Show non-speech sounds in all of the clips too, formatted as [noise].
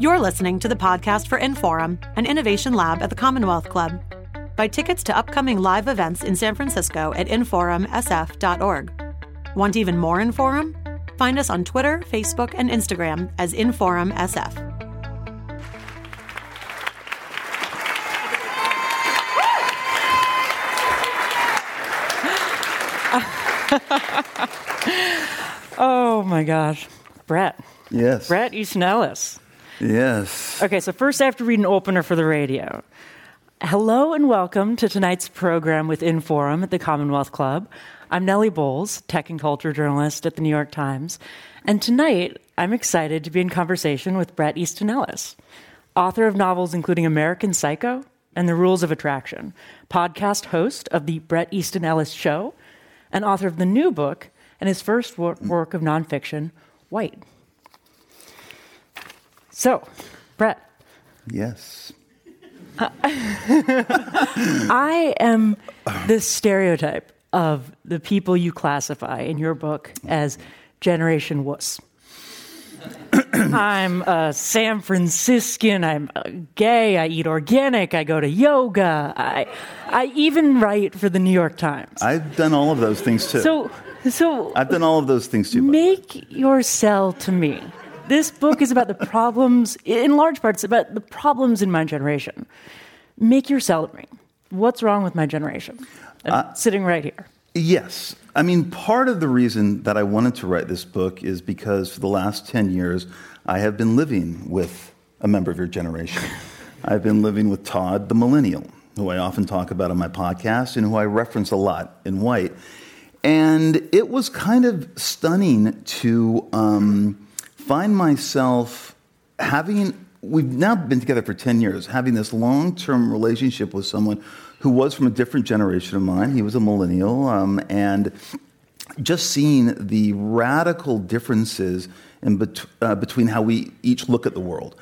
You're listening to the podcast for Inforum, an innovation lab at the Commonwealth Club. Buy tickets to upcoming live events in San Francisco at inforumsf.org. Want even more Inforum? Find us on Twitter, Facebook, and Instagram as InforumSF. [laughs] oh my gosh. Bret. Yes. Bret Easton Ellis. Yes. Okay, so first I have to read an opener for the radio. Hello and welcome to tonight's program with Inforum at the Commonwealth Club. I'm Nellie Bowles, tech and culture journalist at the New York Times. And tonight, I'm excited to be in conversation with Bret Easton Ellis, author of novels including American Psycho and The Rules of Attraction, podcast host of The Bret Easton Ellis Show, and author of the new book and his first work of nonfiction, White. So, Bret. Yes. Uh, [laughs] I am the stereotype of the people you classify in your book as Generation Wuss. [clears throat] I'm a San Franciscan. I'm uh, gay. I eat organic. I go to yoga. I, I even write for the New York Times. I've done all of those things too. So, so I've done all of those things too. Make your sell to me. This book is about the problems, in large parts, about the problems in my generation. Make your sell to. What's wrong with my generation? Uh, sitting right here. Yes. I mean, part of the reason that I wanted to write this book is because for the last 10 years, I have been living with a member of your generation. [laughs] I've been living with Todd, the millennial, who I often talk about on my podcast and who I reference a lot in White. And it was kind of stunning to. Um, find myself having, we've now been together for 10 years, having this long term relationship with someone who was from a different generation of mine. He was a millennial. Um, and just seeing the radical differences in bet- uh, between how we each look at the world.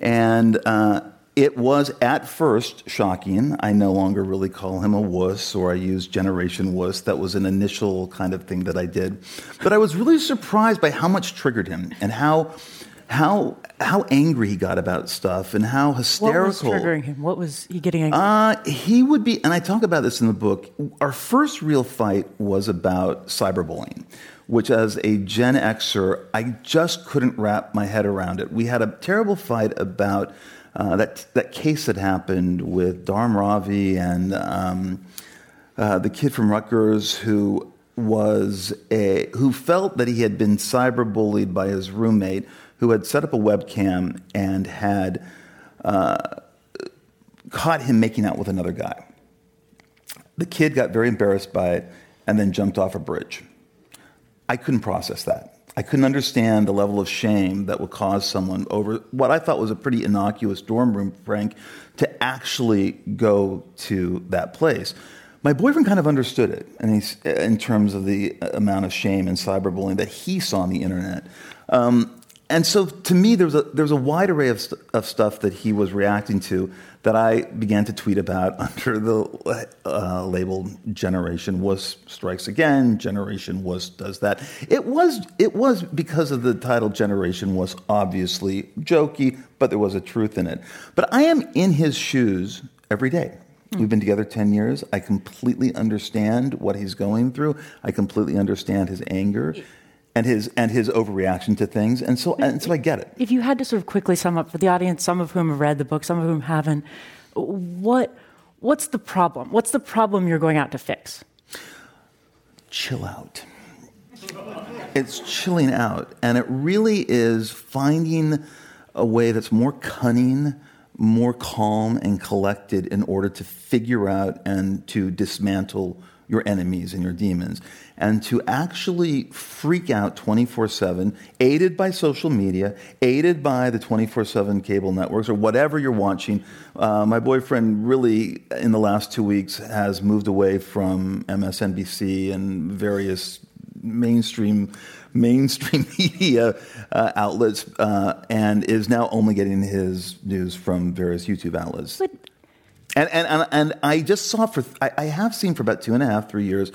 And uh, it was at first shocking. I no longer really call him a wuss or I use Generation Wuss. That was an initial kind of thing that I did. But I was really surprised by how much triggered him and how. How how angry he got about stuff and how hysterical. What was triggering him? What was he getting angry? Uh, he would be, and I talk about this in the book. Our first real fight was about cyberbullying, which, as a Gen Xer, I just couldn't wrap my head around it. We had a terrible fight about uh, that that case that happened with Dharun Ravi and um, uh, the kid from Rutgers who was a who felt that he had been cyberbullied by his roommate who had set up a webcam and had uh, caught him making out with another guy. The kid got very embarrassed by it and then jumped off a bridge. I couldn't process that. I couldn't understand the level of shame that would cause someone over what I thought was a pretty innocuous dorm room prank to actually go to that place. My boyfriend kind of understood it, and in terms of the amount of shame and cyberbullying that he saw on the internet. Um, and so, to me, there was a, there was a wide array of, st- of stuff that he was reacting to that I began to tweet about [laughs] under the uh, label "Generation Wuss Strikes Again." Generation Wuss does that. It was it was because of the title "Generation Wuss obviously jokey, but there was a truth in it. But I am in his shoes every day. We've been together 10 years. I completely understand what he's going through. I completely understand his anger and his and his overreaction to things, and so and so I get it. If you had to sort of quickly sum up for the audience, some of whom have read the book, some of whom haven't, what what's the problem? What's the problem you're going out to fix? Chill out. it's chilling out, and it really is finding a way that's more cunning, more calm and collected in order to figure out and to dismantle your enemies and your demons, and to actually freak out 24 7, aided by social media, aided by the 24 7 cable networks, or whatever you're watching. Uh, my boyfriend really, in the last two weeks, has moved away from MSNBC and various mainstream mainstream [laughs] media uh, outlets uh, and is now only getting his news from various YouTube outlets. But and, and, and, and I just saw for, I, I have seen for about two and a half, three years,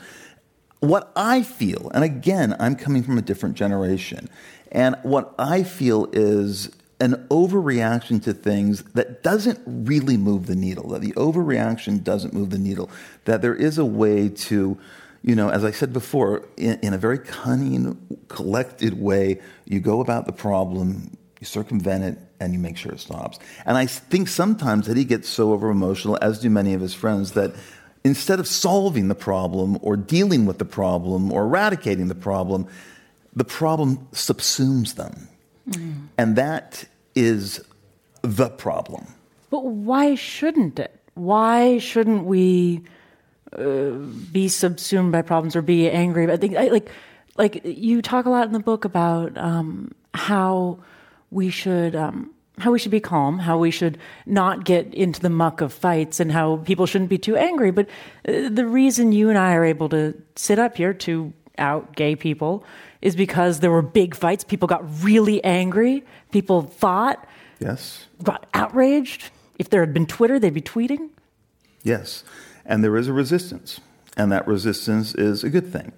what I feel, and again, I'm coming from a different generation, and what I feel is an overreaction to things that doesn't really move the needle, that the overreaction doesn't move the needle, that there is a way to, you know, as I said before, in, in a very cunning, collected way, you go about the problem, you circumvent it, and you make sure it stops. And I think sometimes that he gets so over emotional, as do many of his friends, that instead of solving the problem or dealing with the problem or eradicating the problem, the problem subsumes them. Mm. And that is the problem. But why shouldn't it? Why shouldn't we uh, be subsumed by problems or be angry? I think, I, like, like you talk a lot in the book about um, how we should um, how we should be calm, how we should not get into the muck of fights, and how people shouldn't be too angry. But uh, the reason you and I are able to sit up here to out gay people is because there were big fights. People got really angry. People thought, yes, got outraged. If there had been Twitter, they'd be tweeting. Yes, and there is a resistance, and that resistance is a good thing.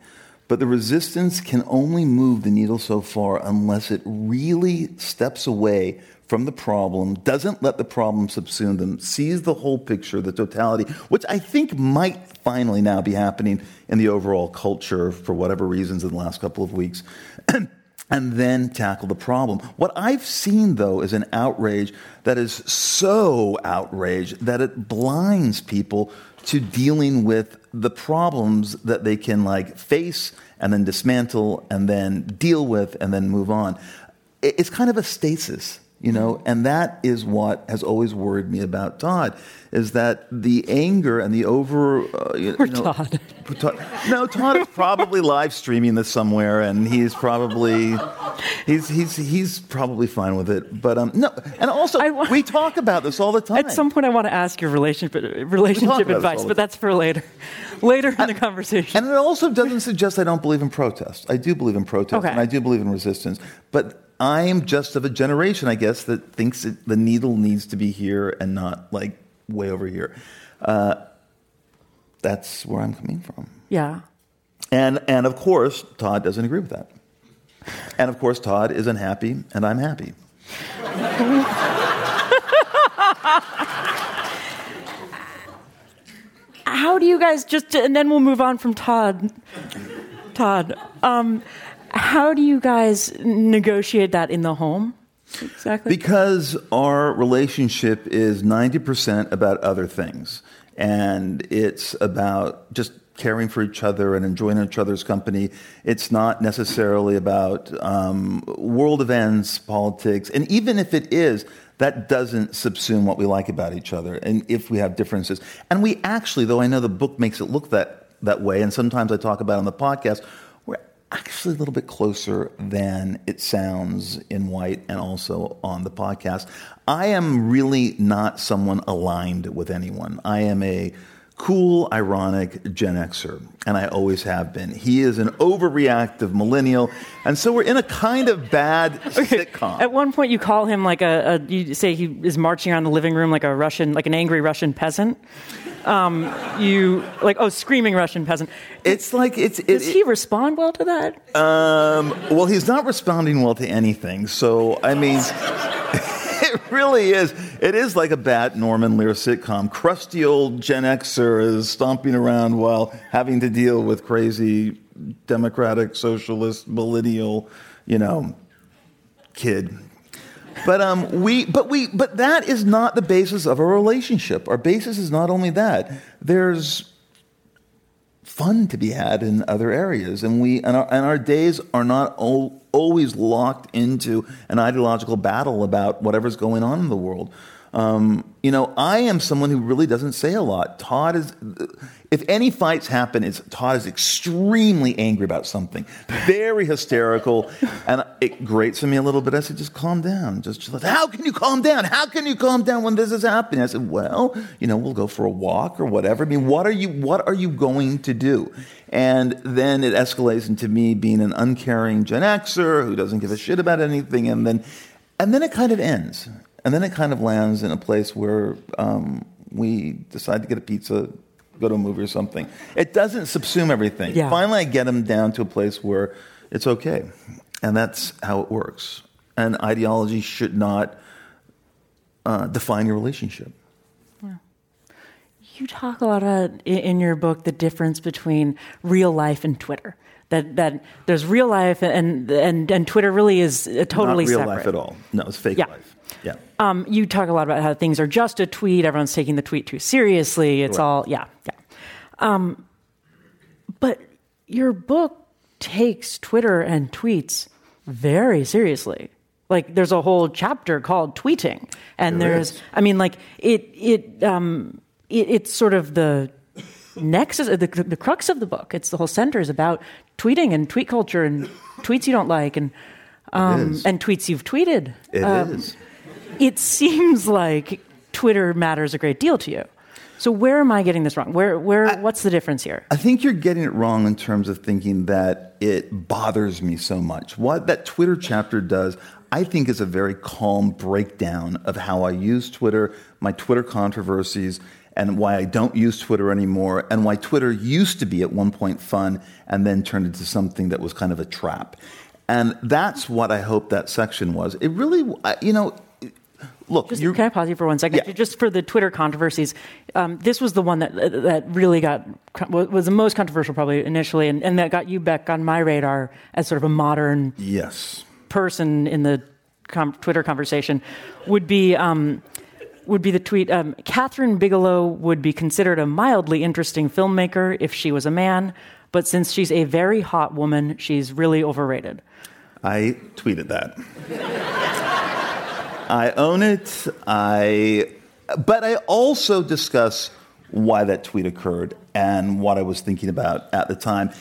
But the resistance can only move the needle so far unless it really steps away from the problem, doesn't let the problem subsume them, sees the whole picture, the totality, which I think might finally now be happening in the overall culture for whatever reasons in the last couple of weeks. [clears throat] and then tackle the problem. What I've seen, though, is an outrage that is so outraged that it blinds people to dealing with the problems that they can like face and then dismantle and then deal with and then move on. It's kind of a stasis you know and that is what has always worried me about todd is that the anger and the over uh, you, know, todd. todd no todd is probably live streaming this somewhere and he's probably he's he's he's probably fine with it but um no and also I, we talk about this all the time at some point i want to ask your relationship relationship advice but that's for later [laughs] later in the conversation and it also doesn't suggest i don't believe in protest i do believe in protest okay. and i do believe in resistance but I'm just of a generation, I guess, that thinks that the needle needs to be here and not like way over here. Uh, that's where I'm coming from. Yeah. And and of course, Todd doesn't agree with that. And of course, Todd is unhappy, and I'm happy. How do you guys just? And then we'll move on from Todd. Todd. Um, how do you guys negotiate that in the home? Exactly. Because our relationship is 90% about other things. And it's about just caring for each other and enjoying each other's company. It's not necessarily about um, world events, politics. And even if it is, that doesn't subsume what we like about each other. And if we have differences. And we actually, though I know the book makes it look that, that way, and sometimes I talk about on the podcast, actually a little bit closer than it sounds in white and also on the podcast. I am really not someone aligned with anyone. I am a cool, ironic Gen Xer, and I always have been. He is an overreactive millennial, and so we're in a kind of bad [laughs] okay. sitcom. At one point, you call him like a, a, you say he is marching around the living room like a Russian, like an angry Russian peasant um, you like oh screaming Russian peasant. It's like it's. It, Does he respond well to that? Um, well, he's not responding well to anything. So I mean. [laughs] it really is. It is like a bad Norman Lear sitcom. Crusty old Gen Xer is stomping around while having to deal with crazy democratic socialist millennial, you know, kid but um, we, but we, but that is not the basis of our relationship. Our basis is not only that. There's fun to be had in other areas, and we, and our, and our days are not all, always locked into an ideological battle about whatever's going on in the world. Um, you know, I am someone who really doesn't say a lot. Todd is, if any fights happen, it's Todd is extremely angry about something, very hysterical, and it grates on me a little bit. I said, just calm down. Just, just how can you calm down? How can you calm down when this is happening? I said, well, you know, we'll go for a walk or whatever. I mean, what are you, what are you going to do? And then it escalates into me being an uncaring Gen Xer who doesn't give a shit about anything, and then, and then it kind of ends. And then it kind of lands in a place where um, we decide to get a pizza, go to a movie or something. It doesn't subsume everything. Yeah. Finally, I get them down to a place where it's okay. And that's how it works. and ideology should not uh, define your relationship. Yeah. You talk a lot about in your book the difference between real life and Twitter. That that there's real life and and and Twitter really is totally not real separate. life at all. No, it's fake Yeah. life. Yeah. Um, you talk a lot about how things are just a tweet. Everyone's taking the tweet too seriously. It's Right. all yeah, yeah. Um, but your book takes Twitter and tweets very seriously. Like there's a whole chapter called tweeting, and There there's is. I mean like it it um it, it's sort of the nexus the, the crux of the book. It's the whole center is about tweeting and tweet culture and tweets you don't like and um, and tweets you've tweeted. It Um, is. It seems like Twitter matters a great deal to you. So where am I getting this wrong? Where, where, what's the difference here? I think you're getting it wrong in terms of thinking that it bothers me so much. What that Twitter chapter does, I think, is a very calm breakdown of how I use Twitter, my Twitter controversies, and why I don't use Twitter anymore, and why Twitter used to be at one point fun and then turned into something that was kind of a trap. And that's what I hope that section was. It really, you know, look, Just, can I pause you for one second? Yeah. Just for the Twitter controversies, um, this was the one that that really got was the most controversial probably initially, and, and that got you back on my radar as sort of a modern yes. person in the com- Twitter conversation would be um, would be the tweet. Um, Kathryn Bigelow would be considered a mildly interesting filmmaker if she was a man, but since she's a very hot woman, she's really overrated. I tweeted that. [laughs] I own it. I, but I also discuss why that tweet occurred and what I was thinking about at the time,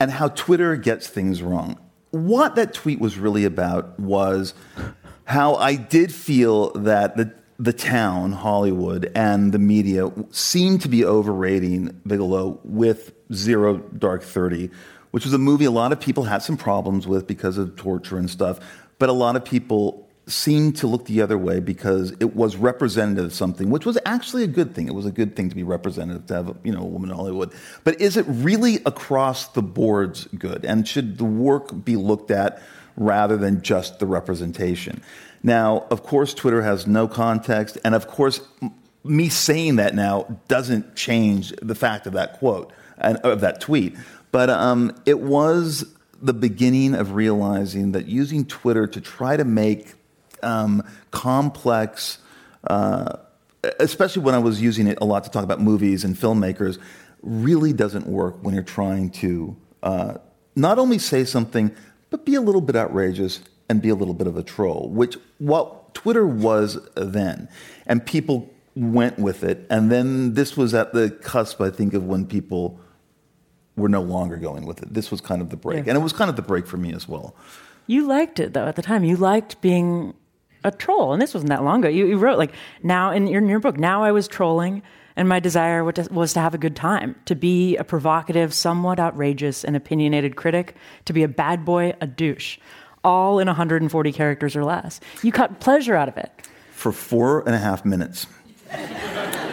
and how Twitter gets things wrong. What that tweet was really about was how I did feel that the the town, Hollywood, and the media seemed to be overrating Bigelow with Zero Dark Thirty, which was a movie a lot of people had some problems with because of torture and stuff, but a lot of people seemed to look the other way because it was representative of something, which was actually a good thing. It was a good thing to be representative to have, you know, a woman in Hollywood. But is it really across the boards good? And should the work be looked at rather than just the representation? Now, of course, Twitter has no context, and of course, me saying that now doesn't change the fact of that quote and of that tweet. But um, it was the beginning of realizing that using Twitter to try to make um, complex, uh, especially when I was using it a lot to talk about movies and filmmakers, really doesn't work when you're trying to uh, not only say something, but be a little bit outrageous and be a little bit of a troll, which what Twitter was then. And people went with it. And then this was at the cusp, I think, of when people were no longer going with it. This was kind of the break. Yeah. And it was kind of the break for me as well. You liked it though at the time. You liked being a troll, and this wasn't that long ago. You, you wrote like now in your, in your book. Now I was trolling, and my desire was to, was to have a good time, to be a provocative, somewhat outrageous, and opinionated critic, to be a bad boy, a douche, all in 140 characters or less. You cut pleasure out of it. For four and a half minutes.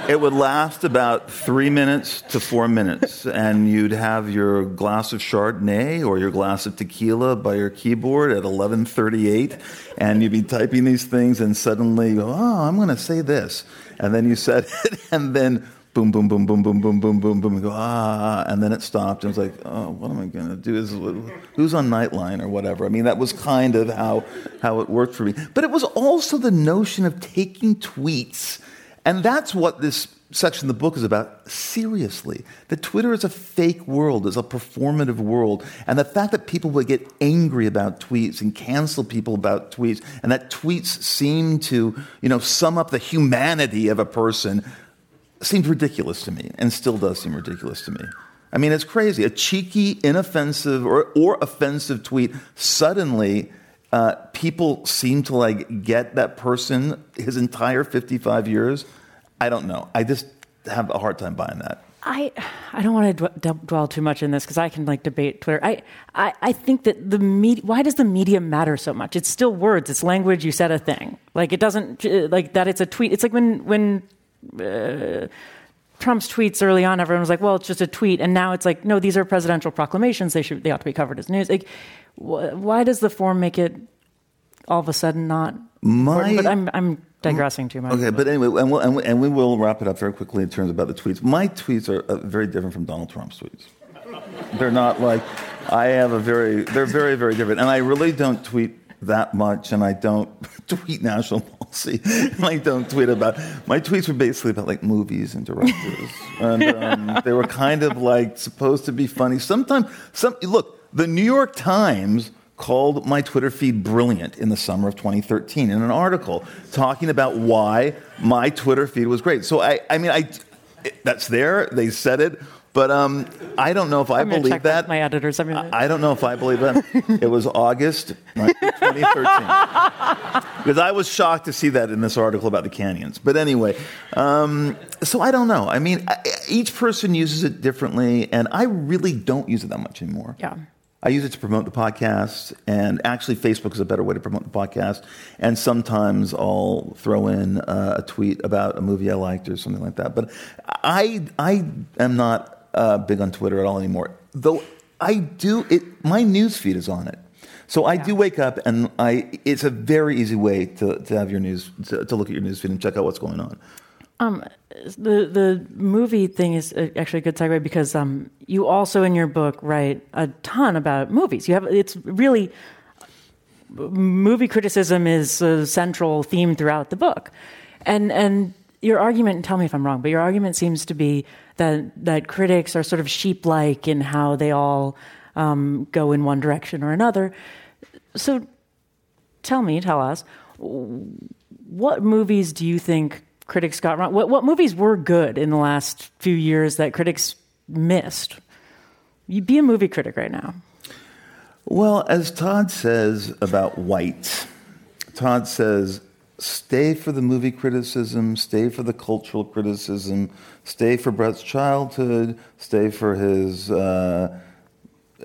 It would last about three minutes to four minutes, and you'd have your glass of Chardonnay or your glass of tequila by your keyboard at 11:38, and you'd be typing these things, and suddenly, go, oh, I'm going to say this, and then you said [laughs] it, and then boom, boom, boom, boom, boom, boom, boom, boom, boom, go ah, and then it stopped, and it was like, oh, what am I going to do? Is who's on Nightline or whatever? I mean, that was kind of how how it worked for me, but it was also the notion of taking tweets. And that's what this section of the book is about seriously. That Twitter is a fake world, is a performative world. And the fact that people would get angry about tweets and cancel people about tweets, and that tweets seem to, you know, sum up the humanity of a person seemed ridiculous to me and still does seem ridiculous to me. I mean, it's crazy. A cheeky, inoffensive, or, or offensive tweet, suddenly uh, people seem to like get that person his entire 55 years. I don't know. I just have a hard time buying that. I I don't want to dw- dwell too much in this because I can like debate Twitter. I, I I think that the media. Why does the media matter so much? It's still words. It's language. You said a thing. Like it doesn't like that. It's a tweet. It's like when when. Uh, Trump's tweets early on, everyone was like, "Well, it's just a tweet," and now it's like, "No, these are presidential proclamations. They should, they ought to be covered as news." Like, wh- why does the form make it all of a sudden not. My- but I'm I'm digressing too much. Okay, but anyway, and, we'll, and, we, and we will wrap it up very quickly in terms about the tweets. My tweets are uh, very different from Donald Trump's tweets. They're not like I have a very. They're very very different, and I really don't tweet that much, and I don't [laughs] tweet national policy, [laughs] I don't tweet about. My tweets were basically about like movies and directors, [laughs] and um, they were kind of like supposed to be funny. Sometimes, some look, the New York Times called my Twitter feed brilliant in the summer of 2013 in an article talking about why my Twitter feed was great. So I, I mean, I, that's there. They said it. But um, I don't know if I I'm believe that. My editors. I mean, I don't know if I believe that. [laughs] it was August 2013. Because I was shocked to see that in this article about the canyons. But anyway, um, so I don't know. I mean, I- each person uses it differently, and I really don't use it that much anymore. yeah. I use it to promote the podcast, and actually, Facebook is a better way to promote the podcast. And sometimes I'll throw in uh, a tweet about a movie I liked or something like that. But I, I am not uh, big on Twitter at all anymore. Though I do it, my news feed is on it. So I do wake up, and I. It's a very easy way to, to have your news to, to look at your news feed and check out what's going on. The the movie thing is actually a good segue because um, you also in your book write a ton about movies. You have it's really movie criticism is a central theme throughout the book, and and your argument. And tell me if I'm wrong, but your argument seems to be that that critics are sort of sheep like in how they all um, go in one direction or another. So tell me, tell us, what movies do you think critics got wrong? What, what movies were good in the last few years that critics missed? You be a movie critic right now. Well, as Todd says about White, Todd says, stay for the movie criticism, stay for the cultural criticism, stay for Bret's childhood, stay for his uh,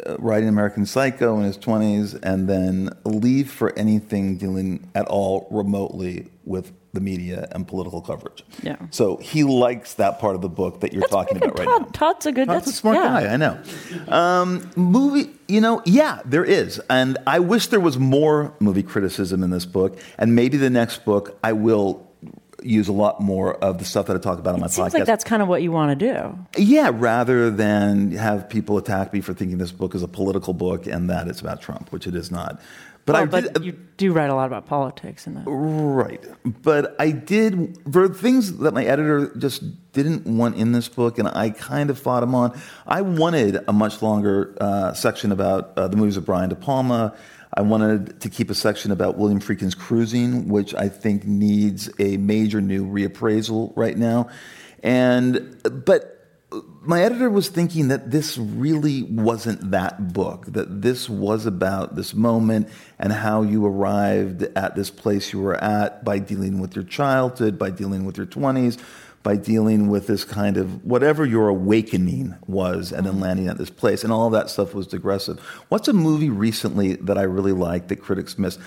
uh, writing American Psycho in his 20s, and then leave for anything dealing at all remotely with the media and political coverage. Yeah. So he likes that part of the book that you're That's talking about good. right Todd, now. Todd's a good. Todd's a smart yeah. guy, I know. Um, movie, you know, yeah, there is. And I wish there was more movie criticism in this book. And maybe the next book I will use a lot more of the stuff that I talk about on my It seems podcast. like that's kind of what you want to do. yeah, rather than have people attack me for thinking this book is a political book and that it's about Trump, which it is not. But I but did, you do write a lot about politics in that. Right. But I did, for things that my editor just didn't want in this book, and I kind of fought him on, I wanted a much longer uh, section about uh, the movies of Brian De Palma. I wanted to keep a section about William Friedkin's Cruising, which I think needs a major new reappraisal right now. And, but my editor was thinking that this really wasn't that book, that this was about this moment and how you arrived at this place you were at by dealing with your childhood, by dealing with your 20s, by dealing with this kind of whatever your awakening was, and then mm-hmm. landing at this place. And all that stuff was digressive. What's a movie recently that I really liked that critics missed?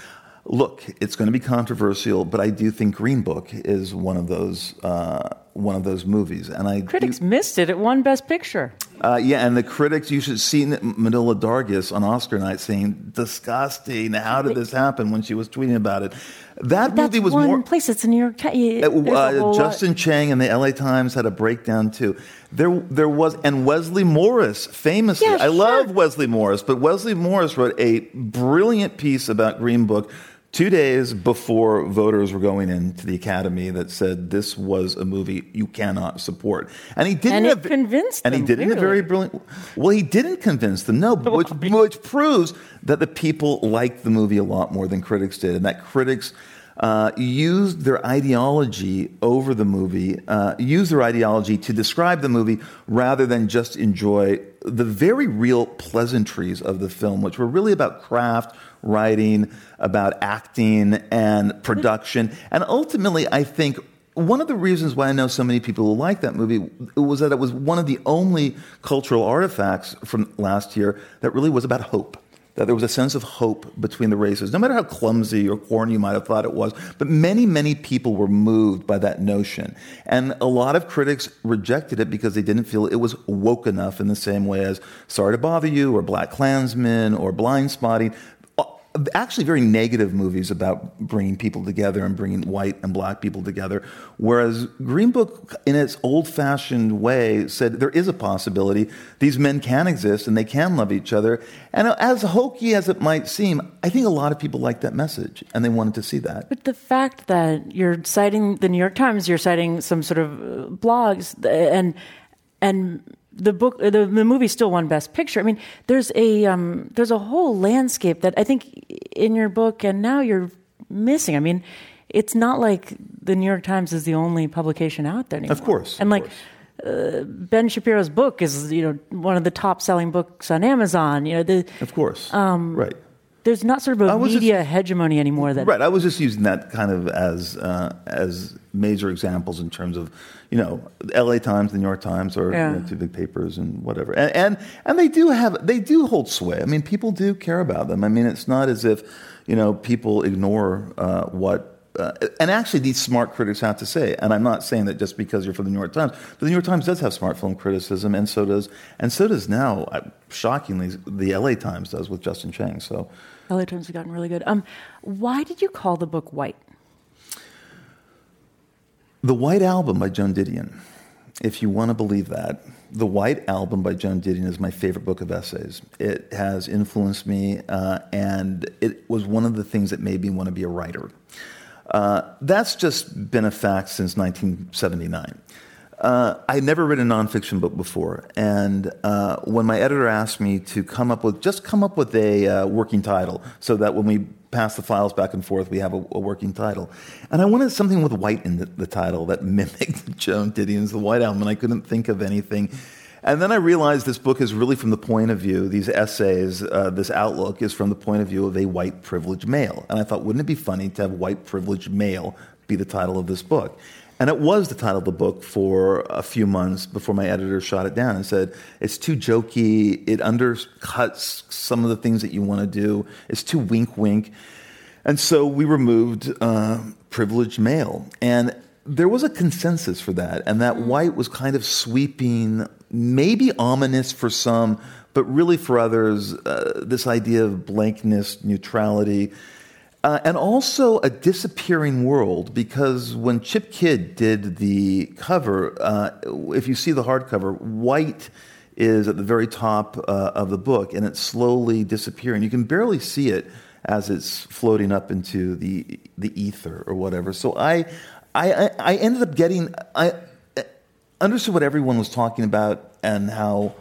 Look, it's going to be controversial, but I do think Green Book is one of those uh, one of those movies, and I do- Critics missed it. It won Best Picture. uh, yeah, and the critics, you should see Manohla Dargis on Oscar night saying, disgusting, how did this happen when she was tweeting about it? That movie was one more. place. It's a New York Uh, Justin Chang and the LA Times had a breakdown too. There, there was, and Wesley Morris, famously, Yeah, I sure. love Wesley Morris, but Wesley Morris wrote a brilliant piece about Green Book two days before voters were going into the Academy that said this was a movie you cannot support, and he did And a- convinced and he did not in a very brilliant. Well, he didn't convince them, no, [laughs] which, which proves that the people liked the movie a lot more than critics did, and that critics uh, used their ideology over the movie, uh, used their ideology to describe the movie rather than just enjoy the very real pleasantries of the film, which were really about craft, writing, about acting, and production. And ultimately, I think one of the reasons why I know so many people like that movie was that it was one of the only cultural artifacts from last year that really was about hope. That there was a sense of hope between the races, no matter how clumsy or corny you might have thought it was. But many, many people were moved by that notion. And a lot of critics rejected it because they didn't feel it was woke enough in the same way as Sorry to Bother You or BlacKkKlansman or Blindspotting actually very negative movies about bringing people together and bringing white and black people together. Whereas Green Book, in its old fashioned way, said there is a possibility these men can exist and they can love each other. And as hokey as it might seem, I think a lot of people liked that message and they wanted to see that. But the fact that you're citing the New York Times, you're citing some sort of uh, blogs, and and the book, the, the movie still won Best Picture. I mean, there's a um, there's a whole landscape that I think in your book and now you're missing. I mean, it's not like the New York Times is the only publication out there anymore. Of course, and of like. Course. Uh, ben Shapiro's book is, you know, one of the top-selling books on Amazon. You know, the, of course, um, right there's not sort of a media just, hegemony anymore. That right. I was just using that kind of as uh, as major examples in terms of you know L.A. Times, the New York Times, or yeah. you know, two big papers and whatever. And, and and they do have they do hold sway. I mean, people do care about them. I mean, it's not as if you know people ignore uh, what. Uh, and actually, these smart critics have to say, and I'm not saying that just because you're from the New York Times, but the New York Times does have smart film criticism, and so does, and so does now, uh, shockingly, the L.A. Times does with Justin Chang. So, LA Times have gotten really good. Um, why did you call the book White? The White Album by Joan Didion, if you want to believe that, the White Album by Joan Didion is my favorite book of essays. It has influenced me, uh, and it was one of the things that made me want to be a writer. Uh, that's just been a fact since 1979. Uh, I had never written a nonfiction book before, and uh, when my editor asked me to come up with just come up with a uh, working title, so that when we pass the files back and forth, we have a, a working title, and I wanted something with white in the, the title that [laughs] mimicked Joan Didion's The White Album, and I couldn't think of anything. And then I realized this book is really from the point of view, these essays, uh, this outlook is from the point of view of a white privileged male. And I thought, wouldn't it be funny to have white privileged male be the title of this book? And it was the title of the book for a few months before my editor shot it down and said, it's too jokey, it undercuts some of the things that you want to do, it's too wink wink. And so we removed uh, privileged male. And there was a consensus for that. And that white was kind of sweeping, maybe ominous for some, but really for others, uh, this idea of blankness, neutrality. Uh, and also a disappearing world because when Chip Kidd did the cover, uh, if you see the hardcover, white is at the very top uh, of the book and it's slowly disappearing. You can barely see it as it's floating up into the the ether or whatever. So I I, I ended up getting I understood what everyone was talking about and how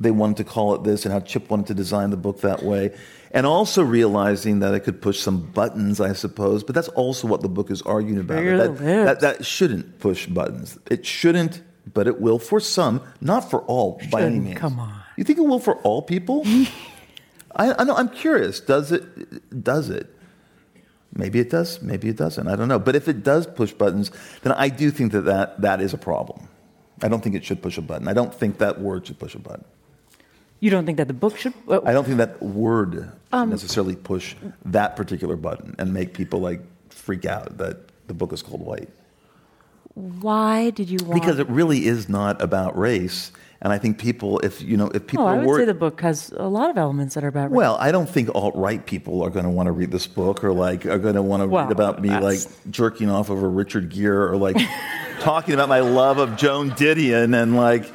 they wanted to call it this and how Chip wanted to design the book that way and also realizing that it could push some buttons, I suppose. But that's also what the book is arguing about. That, that, that, shouldn't push buttons. It shouldn't, but it will for some, not for all by any means. Come on. You think it will for all people? [laughs] I, I know. I'm curious. Does it? Does it? Maybe it does. Maybe it doesn't. I don't know. But if it does push buttons, then I do think that that, that is a problem. I don't think it should push a button. I don't think that word should push a button. You don't think that the book should? Uh, I don't think that word um, necessarily push that particular button and make people like freak out that the book is called White. Why did you want? Because it really is not about race. And I think people, if you know, if oh, people, oh, I would wor- say the book has a lot of elements that are about. Race. Well, I don't think alt right people are going to want to read this book, or like are going to want to well, read about me like jerking off over Richard Gere, or like [laughs] talking about my love of Joan Didion, and like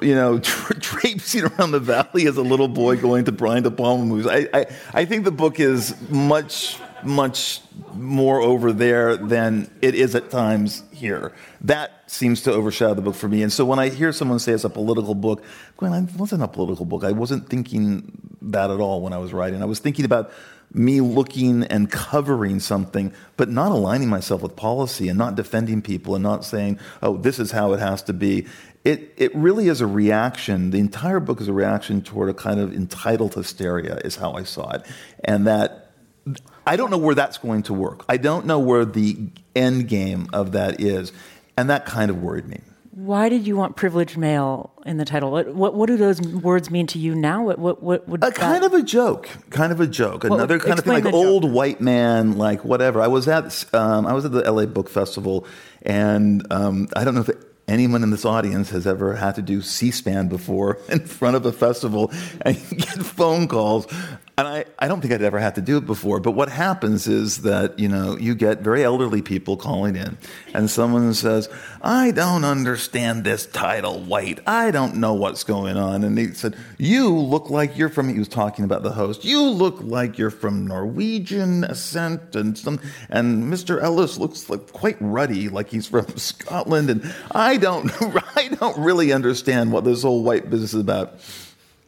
you know, [laughs] tra- traipsing around the valley as a little boy going to Brian De Palma movies. I, I, I think the book is much, much more over there than it is at times here. That seems to overshadow the book for me. And so when I hear someone say it's a political book, going, it wasn't a political book. I wasn't thinking that at all when I was writing. I was thinking about me looking and covering something, but not aligning myself with policy and not defending people and not saying, oh, this is how it has to be it, it really is a reaction. The entire book is a reaction toward a kind of entitled hysteria, is how I saw it. And that I don't know where that's going to work. I don't know where the end game of that is. And that kind of worried me. Why did you want privileged male in the title? What, what, what do those words mean to you now? What, what, what would a kind of a joke, kind of a joke, another kind of thing like old joke. white man, like whatever. I was at um, I was at the L.A. Book Festival, and um, I don't know if anyone in this audience has ever had to do C-SPAN before [laughs] in front of a festival and [laughs] get phone calls. And I, I don't think I'd ever had to do it before, but what happens is that, you know, you get very elderly people calling in, and someone says, I don't understand this title, White. I don't know what's going on. And he said, You look like you're from, he was talking about the host, you look like you're from Norwegian ascent, and some, and Mr. Ellis looks like quite ruddy, like he's from [laughs] Scotland, and I don't, [laughs] I don't really understand what this whole white business is about.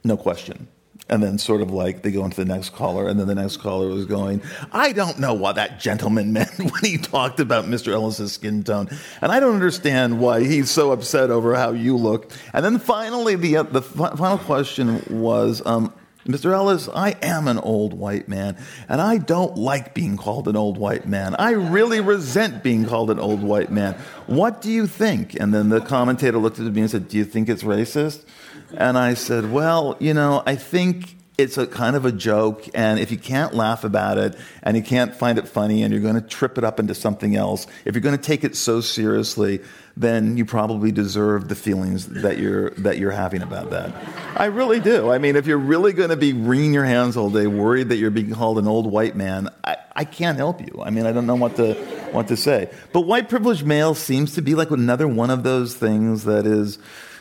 No question and then sort of like they go into the next caller, and then the next caller was going, I don't know what that gentleman [laughs] meant when he talked about Mr. Ellis's skin tone, and I don't understand why he's so upset over how you look. And then finally, the uh, the final question was. Um, Mr. Ellis, I am an old white man, and I don't like being called an old white man. I really resent being called an old white man. What do you think? And then the commentator looked at me and said, Do you think it's racist? And I said, Well, you know, I think it's a kind of a joke, and if you can't laugh about it and you can't find it funny and you're going to trip it up into something else, if you're going to take it so seriously, then you probably deserve the feelings that you're that you're having about that. I really do. I mean, if you're really going to be wringing your hands all day, worried that you're being called an old white man, I, I can't help you. I mean, I don't know what to what to say. But white privileged male seems to be like another one of those things that is,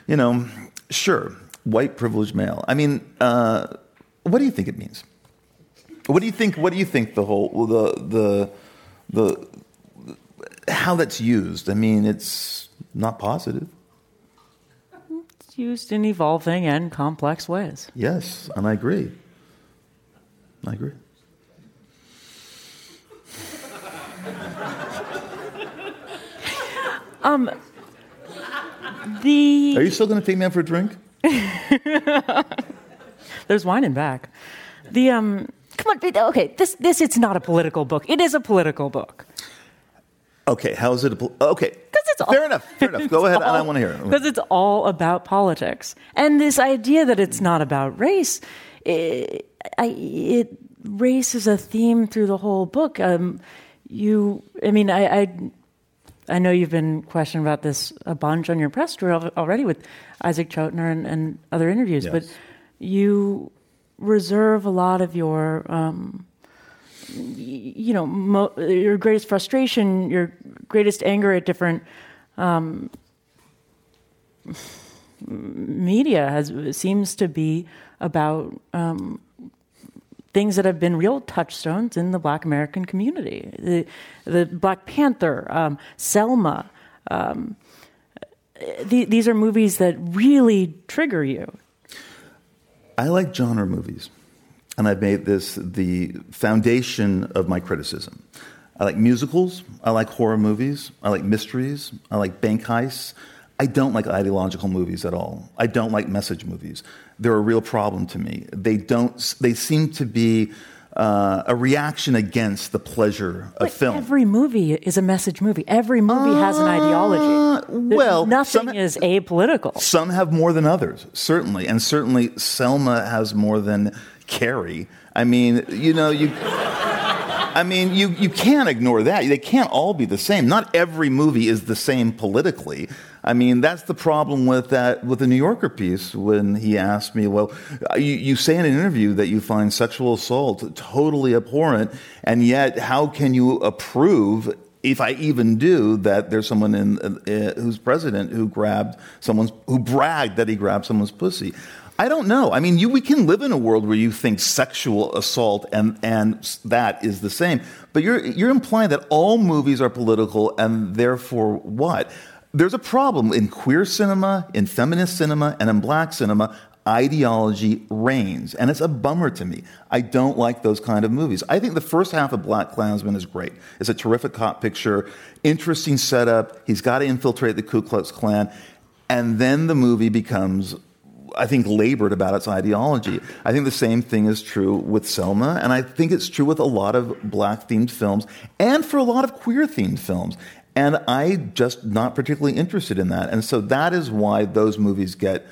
you know, sure, white privileged male. I mean. Uh, what do you think it means? What do you think? What do you think the whole the the the how that's used? I mean, it's not positive. It's used in evolving and complex ways. Yes, and I agree. I agree. [laughs] um, the Are you still going to take me out for a drink? [laughs] There's wine in back. The um, come on, okay. This this it's not a political book. It is a political book. Okay, how is it? A pol- okay, because it's all, fair enough. Fair enough. Go [laughs] ahead. All, I want to hear it because it's all about politics and this idea that it's not about race. It, I, it race is a theme through the whole book. Um, you, I mean, I, I I know you've been questioned about this a bunch on your press tour already with Isaac Chotiner and, and other interviews, yes. but you reserve a lot of your, um, you know, mo- your greatest frustration, your greatest anger at different um, media has seems to be about um, things that have been real touchstones in the Black American community. The, the Black Panther, um, Selma. Um, the, these are movies that really trigger you. I like genre movies, and I've made this the foundation of my criticism. I like musicals, I like horror movies, I like mysteries, I like bank heists. I don't like ideological movies at all. I don't like message movies. They're a real problem to me. They don't. They seem to be uh, a reaction against the pleasure of but film. Every movie is a message movie. Every movie uh, has an ideology. Well, nothing some, is apolitical. Some have more than others, certainly, and certainly Selma has more than Carrie. I mean, you know, you. I mean, you, you can't ignore that. They can't all be the same. Not every movie is the same politically. I mean, that's the problem with that with the New Yorker piece when he asked me, "Well, you, you say in an interview that you find sexual assault totally abhorrent, and yet how can you approve?" If I even do, that there's someone in, uh, who's president who grabbed someone's, who bragged that he grabbed someone's pussy. I don't know. I mean, you, we can live in a world where you think sexual assault and, and that is the same. But you're, you're implying that all movies are political and therefore what? There's a problem in queer cinema, in feminist cinema, and in black cinema. Ideology reigns, and it's a bummer to me. I don't like those kind of movies. I think the first half of BlacKkKlansman is great. It's a terrific cop picture, interesting setup. He's got to infiltrate the Ku Klux Klan, and then the movie becomes I think, labored about its ideology. I think the same thing is true with Selma, and I think it's true with a lot of black themed films and for a lot of queer themed films. And I just not particularly interested in that. And so that is why those movies get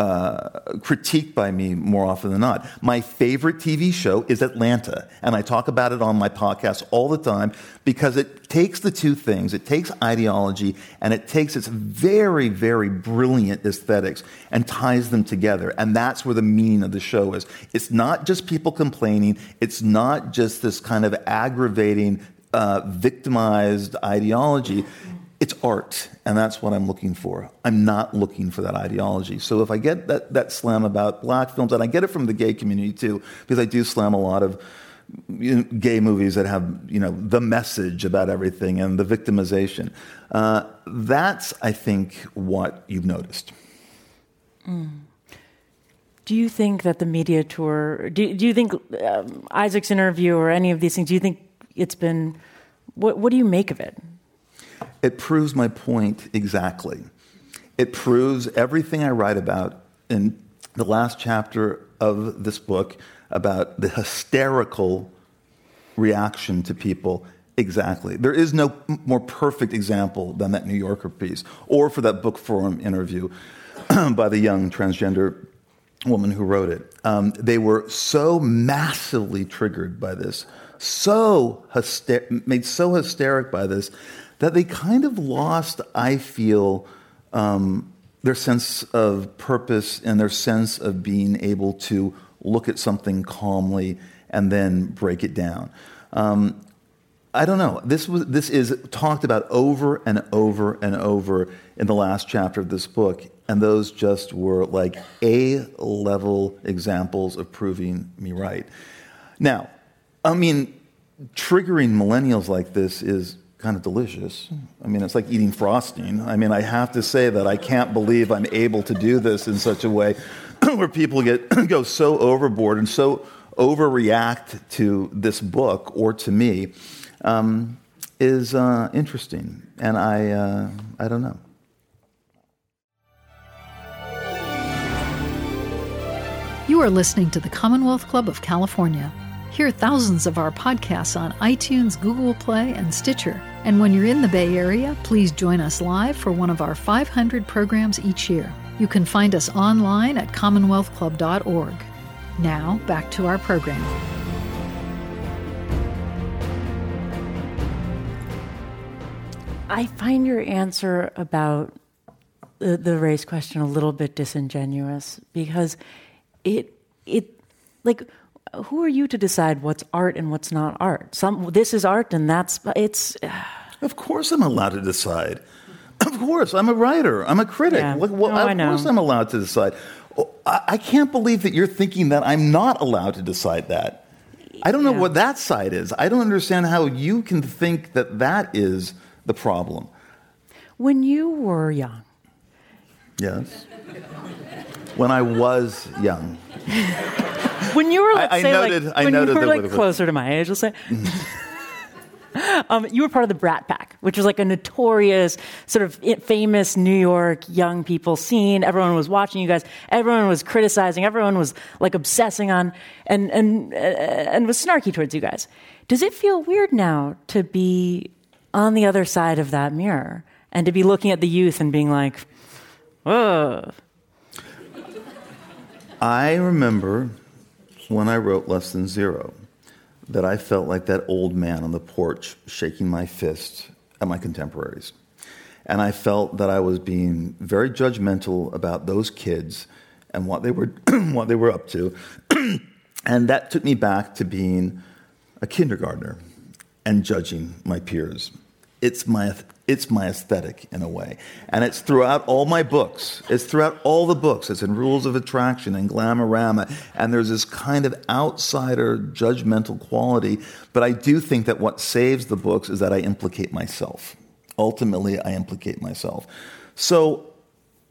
uh, critiqued by me more often than not. My favorite TV show is Atlanta, and I talk about it on my podcast all the time because it takes the two things it takes ideology and it takes its very, very brilliant aesthetics and ties them together. And that's where the meaning of the show is. It's not just people complaining, it's not just this kind of aggravating, uh, victimized ideology it's art, and that's what I'm looking for. I'm not looking for that ideology. So if I get that, that slam about black films, and I get it from the gay community too, because I do slam a lot of gay movies that have you know the message about everything and the victimization. Uh, that's, I think, what you've noticed. Mm. Do you think that the media tour? Do, do you think um, Isaac's interview or any of these things? Do you think it's been? What, what do you make of it? It proves my point exactly. It proves everything I write about in the last chapter of this book about the hysterical reaction to people exactly. There is no more perfect example than that New Yorker piece, or for that book forum interview [clears throat] by the young transgender woman who wrote it. Um, they were so massively triggered by this, so hyster- made so hysteric by this that they kind of lost, I feel, um, their sense of purpose and their sense of being able to look at something calmly and then break it down. Um, I don't know. This was this is talked about over and over and over in the last chapter of this book, and those just were like A level examples of proving me right. Now, I mean, triggering millennials like this is kind of delicious. I mean, it's like eating frosting. I mean, I have to say that I can't believe I'm able to do this in such a way [clears throat] where people get [clears throat] go so overboard and so overreact to this book or to me um, is uh, interesting, and I uh, I don't know. You are listening to the Commonwealth Club of California. Hear thousands of our podcasts on iTunes, Google Play, and Stitcher. And when you're in the Bay Area, please join us live for one of our 500 programs each year. You can find us online at commonwealthclub.org. Now, back to our program. I find your answer about the, the race question a little bit disingenuous because it it like who are you to decide what's art and what's not art? Some this is art and that's it's. [sighs] Of course, I'm allowed to decide. Of course, I'm a writer. I'm a critic. Yeah. Well, no, oh, of course, I'm allowed to decide. Oh, I, I, can't believe that you're thinking that I'm not allowed to decide that. I don't know yeah. what that side is. I don't understand how you can think that that is the problem. When you were young. Yes. when I was young. [laughs] when you were, let's I, say, noted, like, I when you were like closer to my age, let's say. [laughs] um, you were part of the Brat Pack, which was like a notorious, sort of famous New York young people scene. Everyone was watching you guys. Everyone was criticizing. Everyone was like obsessing on and and uh, and was snarky towards you guys. Does it feel weird now to be on the other side of that mirror and to be looking at the youth and being like, "Whoa"? I remember when I wrote Less Than Zero that I felt like that old man on the porch shaking my fist at my contemporaries. And I felt that I was being very judgmental about those kids and what they were, [clears throat] what they were up to. [clears throat] and that took me back to being a kindergartner and judging my peers. It's my it's my aesthetic in a way. And it's throughout all my books. It's throughout all the books. It's in Rules of Attraction and Glamorama. And there's this kind of outsider judgmental quality. But I do think that what saves the books is that I implicate myself. Ultimately, I implicate myself. So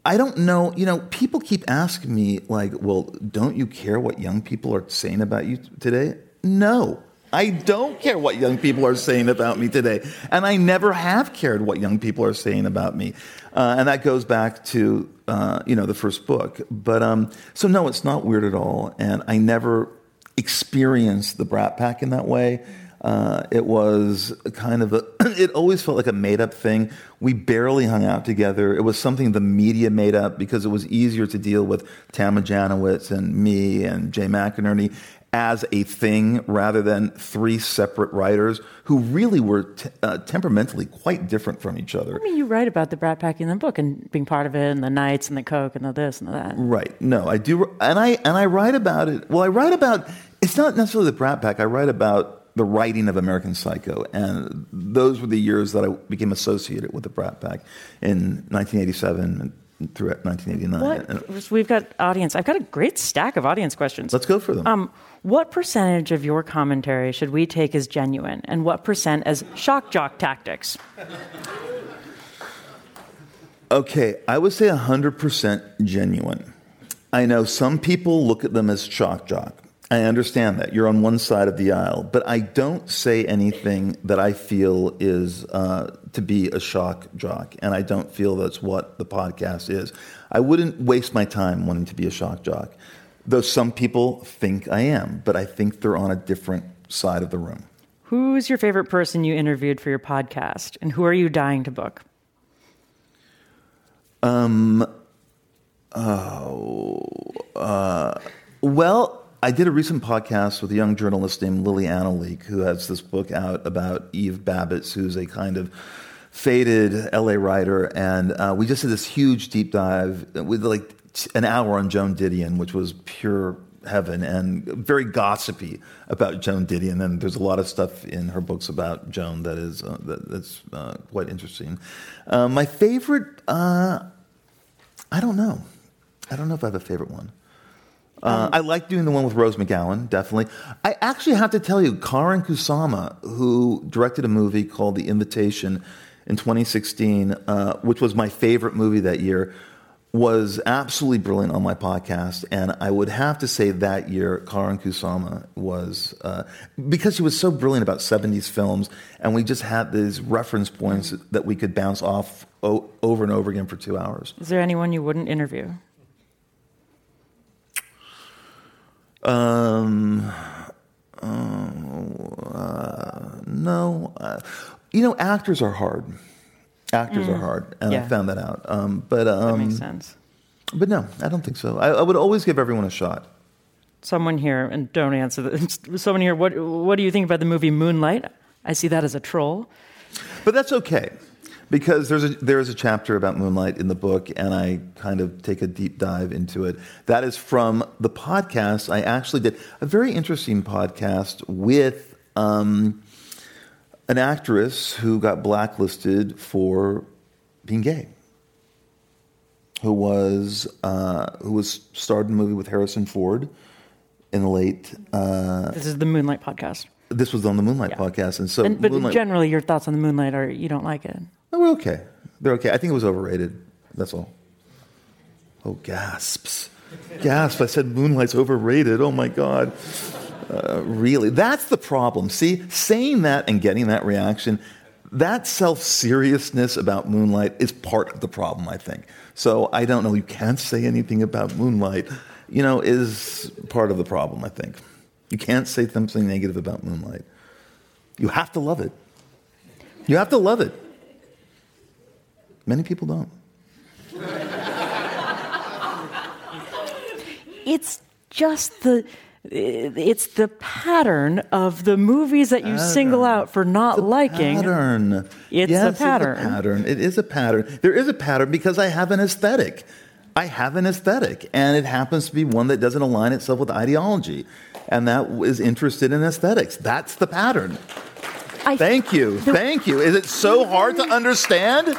I don't know, you know, people keep asking me, like, well, don't you care what young people are saying about you today? No. I don't care what young people are saying about me today. And I never have cared what young people are saying about me. Uh, and that goes back to, uh, you know, the first book. But um, so, no, it's not weird at all. And I never experienced the Brat Pack in that way. Uh, it was kind of a, [clears throat] it always felt like a made up thing. We barely hung out together. It was something the media made up because it was easier to deal with Tama Janowitz and me and Jay McInerney as a thing rather than three separate writers who really were t- uh, temperamentally quite different from each other. I mean, you write about the Brat Pack in the book and being part of it, and the nights, and the coke, and the this and the that. Right. No, I do, and I and I write about it. Well, I write about. It's not necessarily the Brat Pack. I write about the writing of American Psycho, and those were the years that I became associated with the Brat Pack in 1987 and through 1989. What? We've got audience. I've got a great stack of audience questions. Let's go for them. Um, what percentage of your commentary should we take as genuine, and what percent as shock jock tactics? Okay, I would say 100% genuine. I know some people look at them as shock jock. I understand that. You're on one side of the aisle. But I don't say anything that I feel is uh, to be a shock jock. And I don't feel that's what the podcast is. I wouldn't waste my time wanting to be a shock jock. Though some people think I am, but I think they're on a different side of the room. Who's your favorite person you interviewed for your podcast? And who are you dying to book? Um, oh, uh, well, I did a recent podcast with a young journalist named Lili Anolik, who has this book out about Eve Babitz, who's a kind of faded LA writer. And uh, we just did this huge deep dive with like an hour on Joan Didion, which was pure heaven and very gossipy about Joan Didion. And there's a lot of stuff in her books about Joan that is uh, that, that's uh, quite interesting. Uh, my favorite, uh, I don't know. I don't know if I have a favorite one. Uh, I like doing the one with Rose McGowan, definitely. I actually have to tell you, Karyn Kusama, who directed a movie called The Invitation in 2016, uh, which was my favorite movie that year, was absolutely brilliant on my podcast. And I would have to say that year, Karyn Kusama was, uh, because she was so brilliant about 70s films, and we just had these reference points that we could bounce off o- over and over again for two hours. Is there anyone you wouldn't interview? Um, uh, no. Uh, you know, actors are hard. Actors mm. are hard, and yeah. I found that out. Um, but um, that makes sense. But no, I don't think so. I, I, would always give everyone a shot. Someone here, and don't answer this. [laughs] Someone here, what what do you think about the movie Moonlight? I see that as a troll. But that's okay because there's a there's a chapter about moonlight in the book and i kind of take a deep dive into it that is from the podcast i actually did a very interesting podcast with um, an actress who got blacklisted for being gay who was uh, who was starred in a movie with harrison ford in the late uh, this is the moonlight podcast this was on the Moonlight yeah. podcast, and so. And, but Moonlight, generally, your thoughts on the Moonlight are you don't like it. No, we're okay. They're okay. I think it was overrated. That's all. Oh, gasps. Gasps. I said Moonlight's overrated. Oh, my God. Uh, really? That's the problem. See, saying that and getting that reaction, that self seriousness about Moonlight is part of the problem, I think. So I don't know. You can't say anything about Moonlight, you know, is part of the problem, I think. You can't say something negative about Moonlight. You have to love it. You have to love it. Many people don't. it's just the it's the pattern of the movies that you pattern. single out for not the liking. Pattern. It's yes, a pattern. It's a pattern. It is a pattern. There is a pattern because I have an aesthetic. I have an aesthetic, and it happens to be one that doesn't align itself with ideology, and that is interested in aesthetics. That's the pattern. I, Thank you. Thank you. Is it so hard to understand?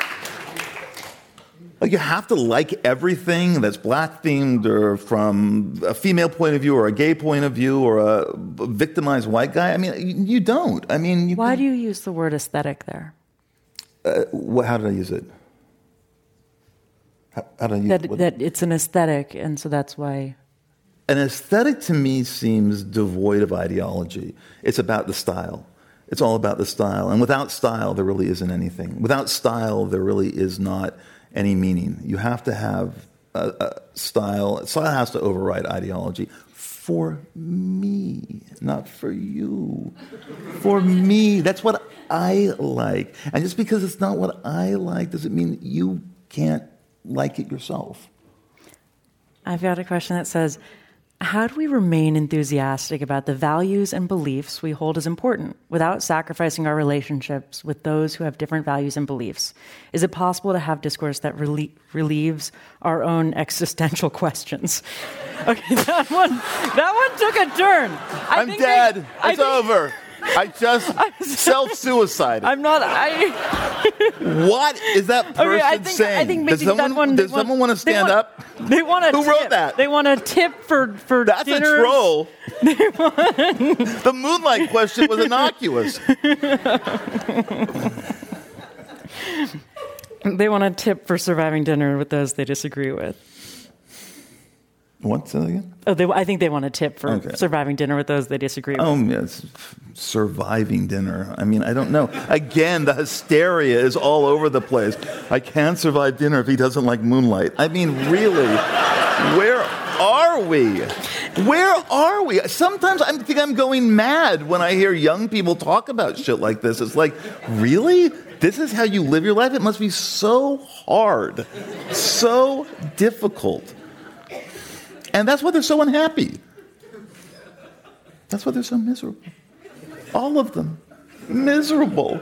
Like you have to like everything that's black themed or from a female point of view or a gay point of view or a victimized white guy. I mean, you don't. I mean, why can, do you use the word aesthetic there? Uh, how did I use it? How, how did I use that, that it's an aesthetic, and so that's why. An aesthetic to me seems devoid of ideology. It's about the style. It's all about the style. And without style, there really isn't anything. Without style, there really is not any meaning. You have to have a, a style. Style has to override ideology. for me, not for you. For me. That's what I like. And just because it's not what I like doesn't mean you can't like it yourself. I've got a question that says How do we remain enthusiastic about the values and beliefs we hold as important without sacrificing our relationships with those who have different values and beliefs? Is it possible to have discourse that relie- relieves our own [laughs] existential questions? Okay, that one, that one took a turn. I am dead. They, it's think, over. I just [laughs] self suicide. I'm not. I. [laughs] what is that person okay, I think, saying? I think does someone, one, does someone want, to stand want, up? They want to. Who tip. wrote that? They want a tip for for. That's dinners. a troll. [laughs] the moonlight question was innocuous. they want a tip for surviving dinner with those they disagree with. What's that again? Oh, they, I think they want a tip for okay. surviving dinner with those they disagree with. Oh, yes. Surviving dinner. I mean, I don't know. Again, the hysteria is all over the place. I can't survive dinner if he doesn't like moonlight. I mean, really, where are we? Where are we? Sometimes I think I'm going mad when I hear young people talk about shit like this. It's like, really? This is how you live your life? It must be so hard, so difficult. And that's why they're so unhappy. That's why they're so miserable. All of them. Miserable.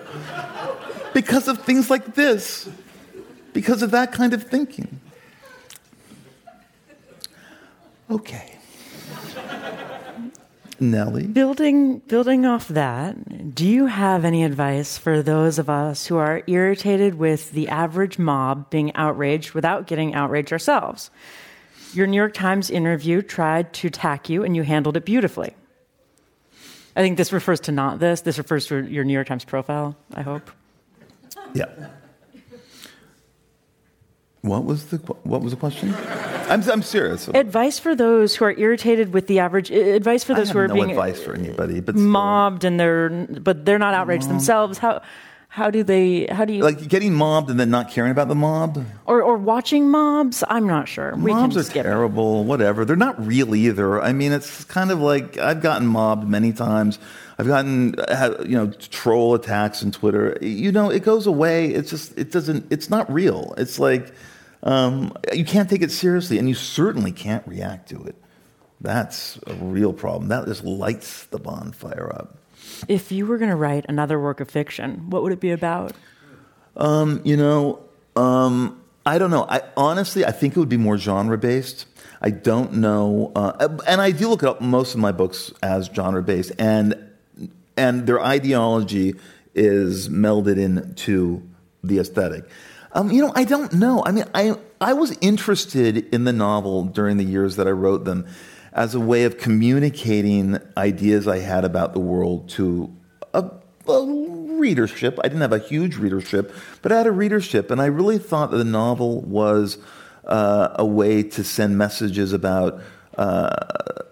Because of things like this. Because of that kind of thinking. Okay. Nellie. Building building off that, do you have any advice for those of us who are irritated with the average mob being outraged without getting outraged ourselves? Your New York Times interview tried to attack you, and you handled it beautifully. I think this refers to not this. This refers to your New York Times profile, I hope. Yeah. What was the what was the question? I'm, I'm serious. Advice for those who are irritated with the average. Advice for those who are no being advice for anybody, but mobbed and they're but they're not outraged themselves. How how do they how do you like getting mobbed and then not caring about the mob? Or or watching mobs? I'm not sure. We mobs are terrible it. whatever. They're not real either. I mean it's kind of like i've gotten mobbed many times. I've gotten you know troll attacks on twitter. You know it goes away. It's just it doesn't it's not real. It's like um, you can't take it seriously and you certainly can't react to it. That's a real problem. That just lights the bonfire up if you were going to write another work of fiction, what would it be about? Um, you know, um, I don't know. I honestly, I think it would be more genre based. I don't know, uh, and I do look at most of my books as genre based, and and their ideology is melded into the aesthetic. Um, you know, I don't know. I mean, I I was interested in the novel during the years that I wrote them as a way of communicating ideas I had about the world to a, a, readership. I didn't have a huge readership, but I had a readership, and I really thought that the novel was uh, a way to send messages about uh,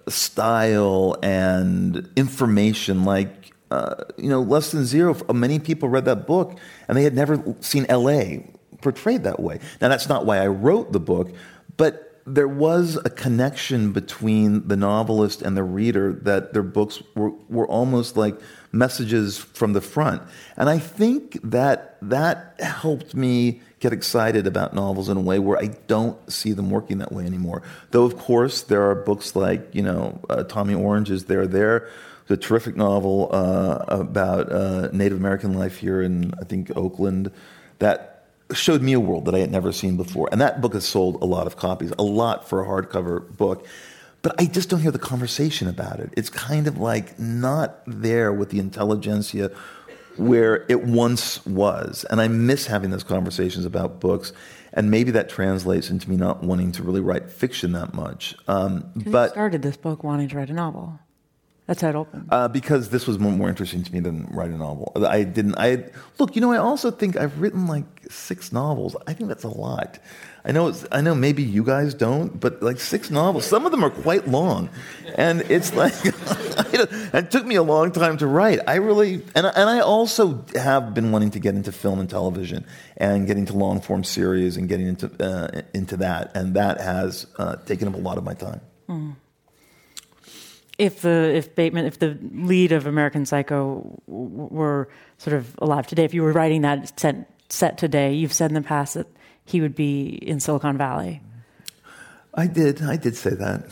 style and information, like. Uh, you know, less than zero. Many people read that book and they had never seen LA portrayed that way. Now, that's not why I wrote the book, but there was a connection between the novelist and the reader that their books were, were almost like messages from the front. And I think that that helped me get excited about novels in a way where I don't see them working that way anymore. Though, of course, there are books like, you know, uh, Tommy Orange's There There, the terrific novel uh, about uh, Native American life here in, I think, Oakland, that showed me a world that I had never seen before. And that book has sold a lot of copies, a lot for a hardcover book. But I just don't hear the conversation about it. It's kind of like not there with the intelligentsia where it once was. And I miss having those conversations about books. And maybe that translates into me not wanting to really write fiction that much. Um, but you started this book wanting to write a novel. That's how it opened. Uh, because this was more, more, interesting to me than writing a novel. I didn't. I look. You know, I also think I've written like six novels. I think that's a lot. I know. I know. Maybe you guys don't, but like six novels. Some of them are quite long, and it's like [laughs] it took me a long time to write. I really and and I also have been wanting to get into film and television and getting to long form series and getting into uh, into that, and that has uh, taken up a lot of my time. Mm. If the if Bateman, if the lead of American Psycho w- were sort of alive today, if you were writing that set, set today, you've said in the past that he would be in Silicon Valley. I did. I did say that.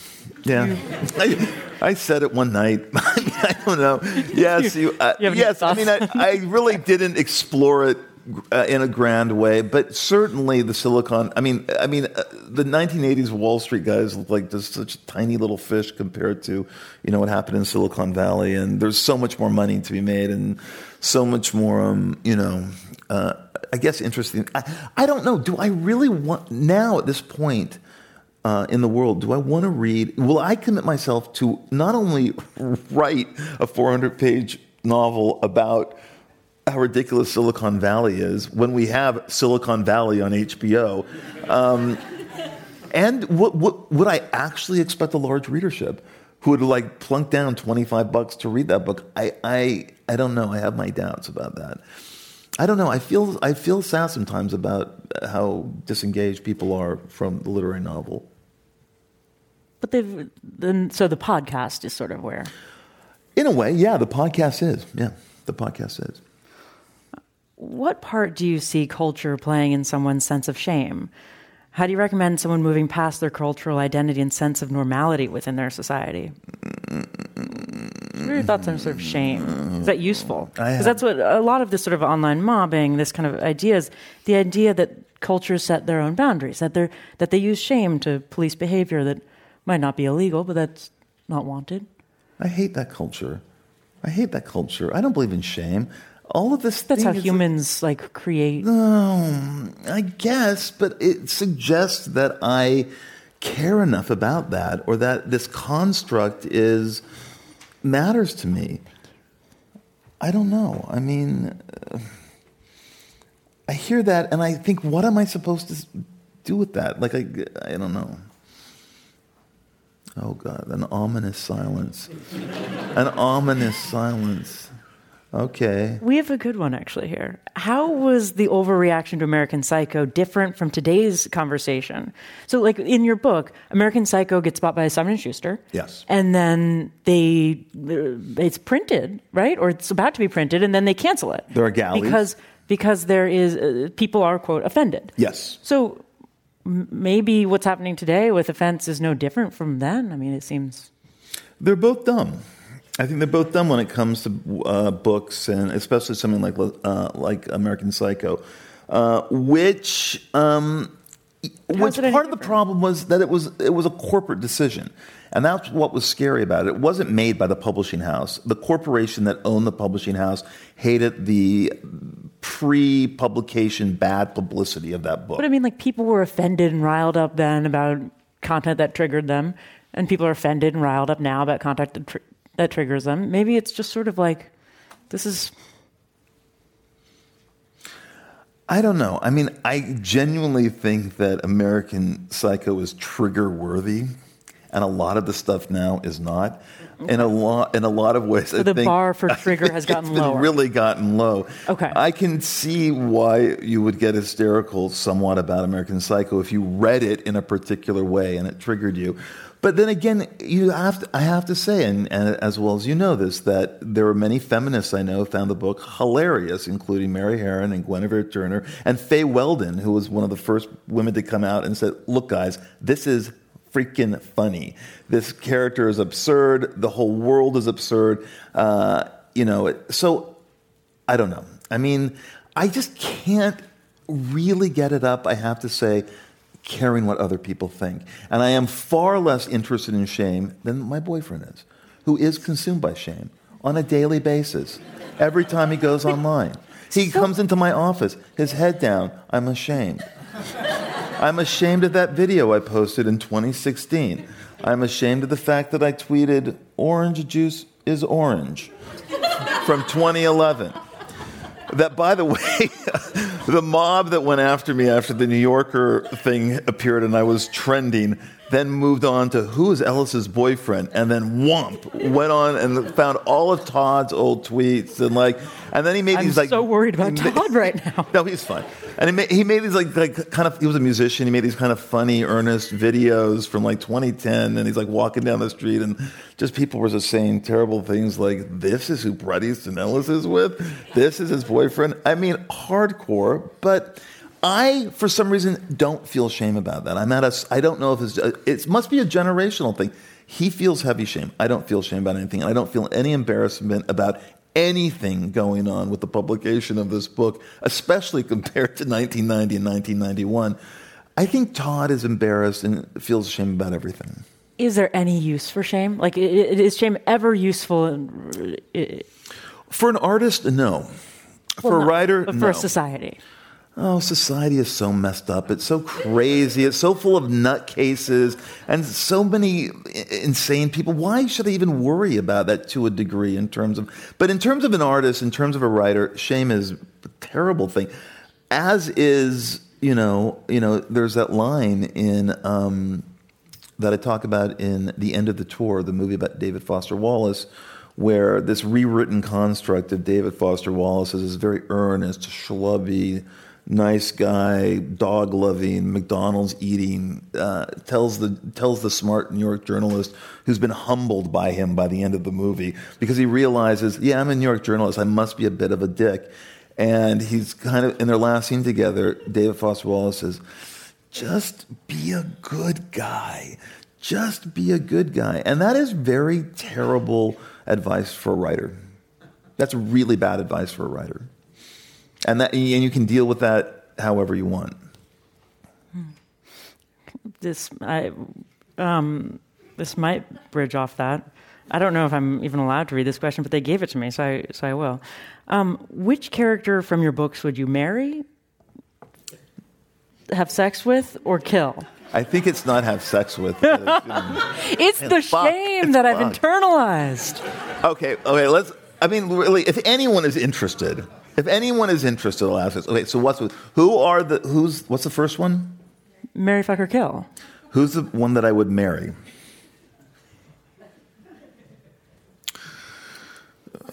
Yeah, [laughs] I, I said it one night. I, [laughs] mean, I don't know. [laughs] Yes, you. Uh, You yes, I mean, I, I really didn't explore it uh, in a grand way, but certainly the Silicon. I mean, I mean, uh, the 1980s Wall Street guys look like just such tiny little fish compared to, you know, what happened in Silicon Valley. And there's so much more money to be made, and so much more, um, you know. Uh, I guess interesting. I, I don't know. Do I really want now at this point? uh, in the world, do I want to read? Will I commit myself to not only [laughs] write a 400 page novel about how ridiculous Silicon Valley is when we have Silicon Valley on HBO? Um, and what, what, would I actually expect a large readership who would like plunk down 25 bucks to read that book? I, I, I don't know. I have my doubts about that. I don't know. I feel, I feel sad sometimes about how disengaged people are from the literary novel. But they've then so the podcast is sort of where. In a way, yeah, the podcast is. Yeah, the podcast is. What part do you see culture playing in someone's sense of shame? How do you recommend someone moving past their cultural identity and sense of normality within their society? What are your thoughts on sort of shame? Is that useful? Because that's what a lot of this sort of online mobbing, this kind of idea is the idea that cultures set their own boundaries, that they that they use shame to police behavior that might not be illegal, but that's not wanted. I hate that culture. I hate that culture. I don't believe in shame. All of this. That's how humans like create. I guess, but it suggests that I care enough about that, or that this construct is matters to me. I don't know. I mean, uh, I hear that, and I think, what am I supposed to do with that? Like, I, I don't know. Oh God, an ominous silence. an ominous silence. Okay. We have a good one actually here. How was the overreaction to American Psycho different from today's conversation? So, like in your book, American Psycho gets bought by Simon and Schuster. Yes. And then they, it's printed, right? Or it's about to be printed, and then they cancel it. There are galleys. because because there is uh, people are quote offended. Yes. So m- maybe what's happening today with offense is no different from then. I mean, it seems. They're both dumb. I think they're both dumb when it comes to uh, books, and especially something like uh, like American Psycho, uh, which um, which part of the problem was that it was it was a corporate decision, and that's what was scary about it. It wasn't made by the publishing house. The corporation that owned the publishing house hated the pre-publication bad publicity of that book. But I mean, like people were offended and riled up then about content that triggered them, and people are offended and riled up now about content that, tr- that triggers them. Maybe it's just sort of like this is I don't know. I mean, I genuinely think that American Psycho is trigger worthy, and a lot of the stuff now is not. In a lot, in a lot of ways, I the think, bar for [laughs] trigger has gotten lower. Really gotten low. Okay. I can see why you would get hysterical somewhat about American Psycho if you read it in a particular way and it triggered you. But then again, you have to, I have to say, and, and as well as you know this, that there are many feminists I know found the book hilarious, including Mary Harron and Guinevere Turner and Fay Weldon, who was one of the first women to come out and said, "Look, guys, this is freaking funny. This character is absurd. The whole world is absurd. Uh, you know, it, so I don't know. I mean, I just can't really get it up, I have to say, caring what other people think. And I am far less interested in shame than my boyfriend is, who is consumed by shame on a daily basis. Every time he goes [laughs] online, he comes into my office, his head down, I'm ashamed. I'm ashamed of that video I posted in 2016. I'm ashamed of the fact that I tweeted, orange juice is orange from 2011. That, by the [laughs] way, the mob that went after me after the New Yorker thing appeared and I was trending then moved on to who is Ellis's boyfriend, and then whomp went on and found all of Todd's old tweets and like, and then he made I'm these like so worried about Todd right now. [laughs] no, he's fine. And he made, he made these like like kind of he was a musician. He made these kind of funny, earnest videos from like 2010, and he's like walking down the street, and just people were just saying terrible things like, "This is who Bret Easton Ellis is with. This is his boyfriend." I mean, hardcore, but. I, for some reason, don't feel shame about that. I'm at a, I don't know if it's, uh, it must be a generational thing. He feels heavy shame. I don't feel shame about anything. And I don't feel any embarrassment about anything going on with the publication of this book, especially [laughs] compared to 1990 and 1991. I think Todd is embarrassed and feels shame about everything. Is there any use for shame? Like, is shame ever useful? In, For an artist, no. For well, a no, writer, but no. for a society. Oh, society is so messed up. It's so crazy. It's so full of nutcases and so many insane people. Why should I even worry about that to a degree in terms of, but in terms of an artist, in terms of a writer, shame is a terrible thing. As is, you know, you know, there's that line in, um, that I talk about in The End of the Tour, the movie about David Foster Wallace, where this rewritten construct of David Foster Wallace is this very earnest, schlubby, nice guy, dog loving, McDonald's eating, uh, tells the tells the smart New York journalist who's been humbled by him by the end of the movie because he realizes, yeah, I'm a New York journalist, I must be a bit of a dick. And he's kind of in their last scene together, David Foster Wallace says, just be a good guy. Just be a good guy. And that is very terrible advice for a writer. That's really bad advice for a writer. And that and you can deal with that however you want. This, I, um, this might bridge off that. I don't know if I'm even allowed to read this question, but they gave it to me, so I, so I will. Um, which character from your books would you marry, have sex with, or kill? I think it's not have sex with. it's, you [laughs] know. It's the fuck. shame It's that I've internalized. Okay, okay, let's I mean really if anyone is interested, if anyone is interested, I'll ask this. Okay, so what's who are the who's what's the first one? Marry, fuck, or kill. Who's the one that I would marry?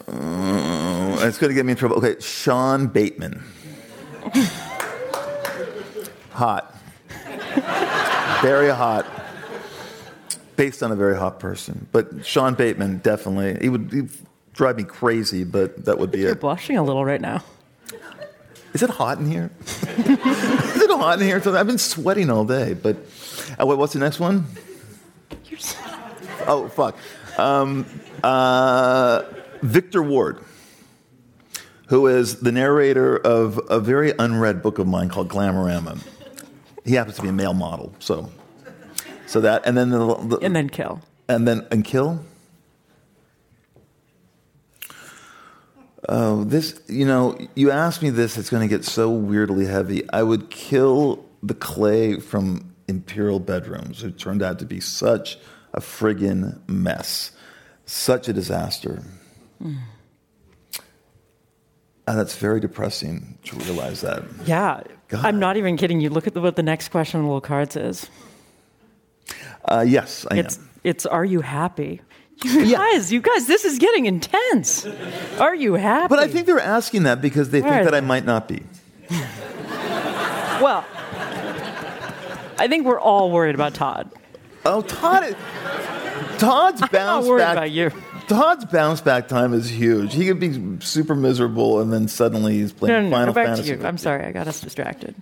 Uh, it's going to get me in trouble. Okay, Sean Bateman. [laughs] hot. very hot. Based on a very hot person. But Sean Bateman, definitely. He would he'd drive me crazy, but that would be it. You're blushing a little right now. Is it hot in here? [laughs] Is it hot in here? I've been sweating all day, but uh, wait, what's the next one? You're so- [laughs] Oh, fuck. Um, uh, Victor Ward, who is the narrator of a very unread book of mine called Glamorama. He happens to be a male model, so so that and then the, the and then kill. and then and kill. Oh, this you know, you ask me this, it's going to get so weirdly heavy. I would kill the Clay from Imperial Bedrooms, who turned out to be such a friggin' mess, such a disaster. And that's very depressing to realize that. Yeah. God. I'm not even kidding you. Look at the, what the next question on the little card says. Uh, yes, I It's am. it's are you happy? You Yeah. guys, you guys, this is getting intense. Are you happy? But I think they're asking that because they think Are that I might not be. well, I think we're all worried about Todd. Oh, Todd. Todd's I'm not bounce worried back. about you. Todd's bounce back time is huge. He could be super miserable, and then suddenly he's No, playing no, no. Final Go back Fantasy. to you. I'm sorry, I got us distracted.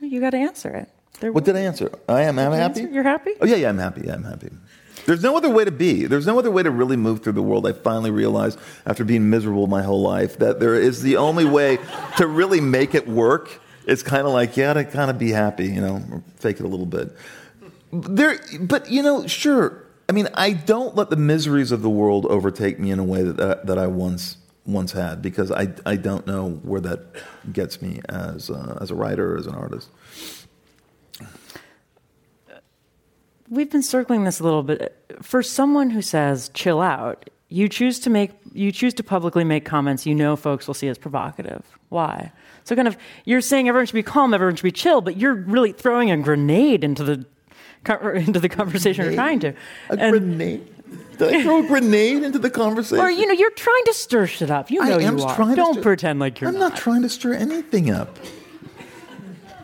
You got to answer it. There- What did I answer? I am. Am happy? answer? You're happy? Oh yeah, yeah. I'm happy. Yeah, I'm happy. There's no other way to be. There's no other way to really move through the world. I finally realized after being miserable my whole life that there is the only way to really make it work. It's kind of like yeah, to kind of be happy, you know, fake it a little bit. There, but you know, sure. I mean, I don't let the miseries of the world overtake me in a way that that, that I once once had because I I don't know where that gets me as uh, as a writer as an artist. We've been circling this a little bit. For someone who says chill out, you choose to make you choose to publicly make comments you know folks will see as provocative. Why? So kind of you're saying everyone should be calm, everyone should be chill, but you're really throwing a grenade into the into the conversation you're trying to. A and, grenade. Did I throw a grenade into the conversation? Or you know, you're trying to stir shit up. You know I am you are. Trying Don't stir, pretend like you're. I'm not. not trying to stir anything up.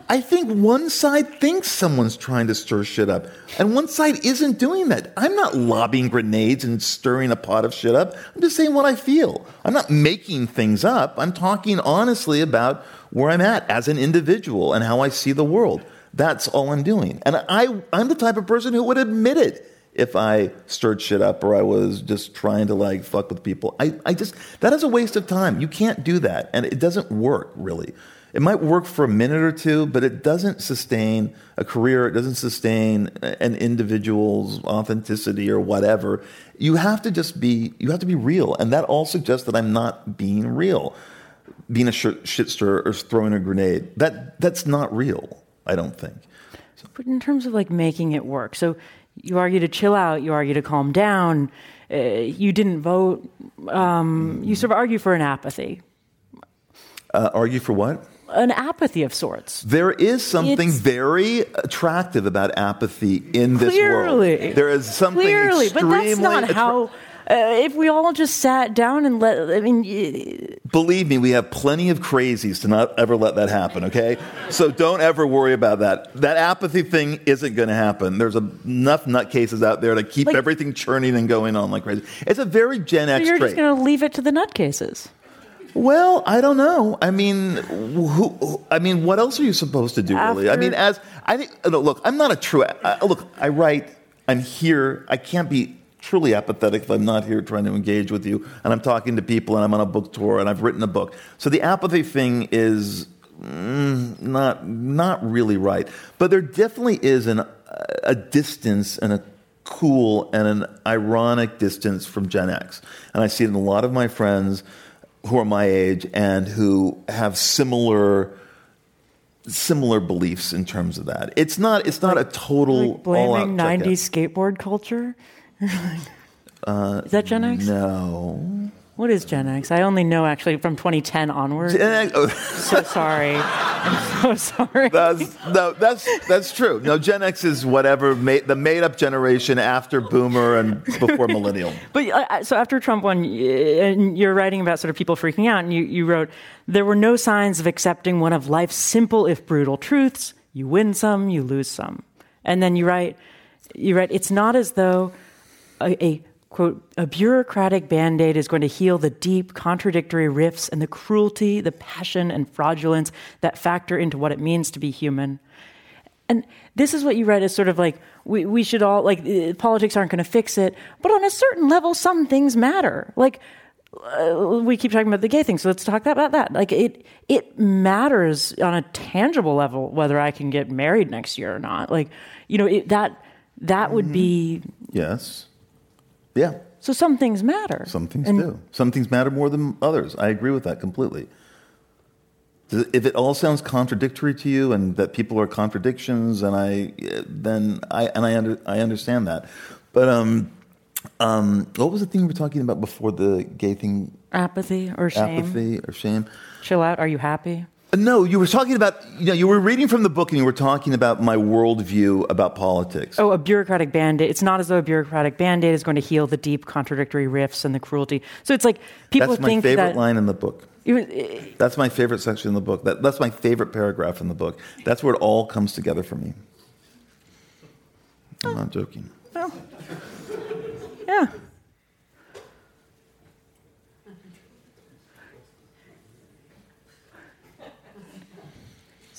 I think one side thinks someone's trying to stir shit up, and one side isn't doing that. I'm not lobbing grenades and stirring a pot of shit up. I'm just saying what I feel. I'm not making things up. I'm talking honestly about where I'm at as an individual and how I see the world. That's all I'm doing. And I, I'm the type of person who would admit it if I stirred shit up or I was just trying to like fuck with people. I, I just, that is a waste of time. You can't do that. And it doesn't work, really. It might work for a minute or two, but it doesn't sustain a career. It doesn't sustain an individual's authenticity or whatever. You have to just be, you have to be real. And that all suggests that I'm not being real. Being a shit stir or throwing a grenade. That, that's not real, I don't think. So. But in terms of like making it work, so you argue to chill out, you argue to calm down, uh, you didn't vote, um, you sort of argue for an apathy. Uh, argue for what? An apathy of sorts. There is something it's, very attractive about apathy in this clearly, world. There is something clearly, but that's not attra- how. Uh, if we all just sat down and let, I mean, believe me, we have plenty of crazies to not ever let that happen. Okay, so don't ever worry about that. That apathy thing isn't going to happen. There's enough nutcases out there to keep like, everything churning and going on like crazy. It's a very Gen X. You're trait. just going to leave it to the nutcases. Well, I don't know. I mean, who, I mean, what else are you supposed to do, really? After... I mean, as I think, uh, look, I'm not a true. I, look, I write. I'm here. I can't be truly apathetic if I'm not here trying to engage with you, and I'm talking to people, and I'm on a book tour, and I've written a book. So the apathy thing is mm, not not really right. But there definitely is an, a distance and a cool and an ironic distance from Gen X, and I see it in a lot of my friends who are my age and who have similar similar beliefs in terms of that. It's not it's not like, a total like blaming '90s skateboard culture. uh, [laughs] Is that Gen X? No. What is Gen X? I only know actually from 2010 onward. Gen oh. so sorry. [laughs] I'm so sorry. That's, no, that's that's true. No, Gen X is whatever the made up generation after Boomer and before Millennial. [laughs] but uh, so after Trump won, and you're writing about sort of people freaking out, and you, you wrote there were no signs of accepting one of life's simple if brutal truths. You win some, you lose some, and then you write you write it's not as though a, a quote, a bureaucratic band aid is going to heal the deep contradictory rifts and the cruelty, the passion, and fraudulence that factor into what it means to be human. And this is what you read as sort of like, we, we should all, like, uh, politics aren't going to fix it. But on a certain level, some things matter. Like, uh, we keep talking about the gay thing, so let's talk about that. Like, it, it matters on a tangible level whether I can get married next year or not. Like, you know, it, that, that would be. Yes yeah. So some things matter. Some things and do. Some things matter more than others. I agree with that completely. If it all sounds contradictory to you, and that people are contradictions, and I, then I and I under, I understand that. But um, um, what was the thing we were talking about before the gay thing? Apathy or shame. Apathy or shame. Chill out. Are you happy? No, you were talking about, you know, you were reading from the book and you were talking about my worldview about politics. Oh, a bureaucratic band aid. It's not as though a bureaucratic band aid is going to heal the deep contradictory rifts and the cruelty. So it's like people that's think that. That's my favorite line in the book. that's my favorite section in the book. That, that's my favorite paragraph in the book. That's where it all comes together for me. I'm not joking. Well, yeah.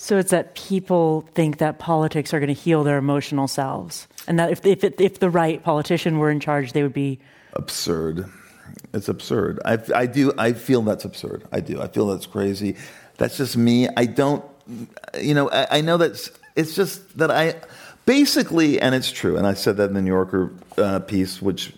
So it's that people think that politics are going to heal their emotional selves, and that if if, if the right politician were in charge, they would be absurd. It's absurd. I, I do. I feel that's absurd. I do. I feel that's crazy. That's just me. I don't. You know. I, I know that's. It's just that I basically, and it's true. And I said that in the New Yorker uh, piece, which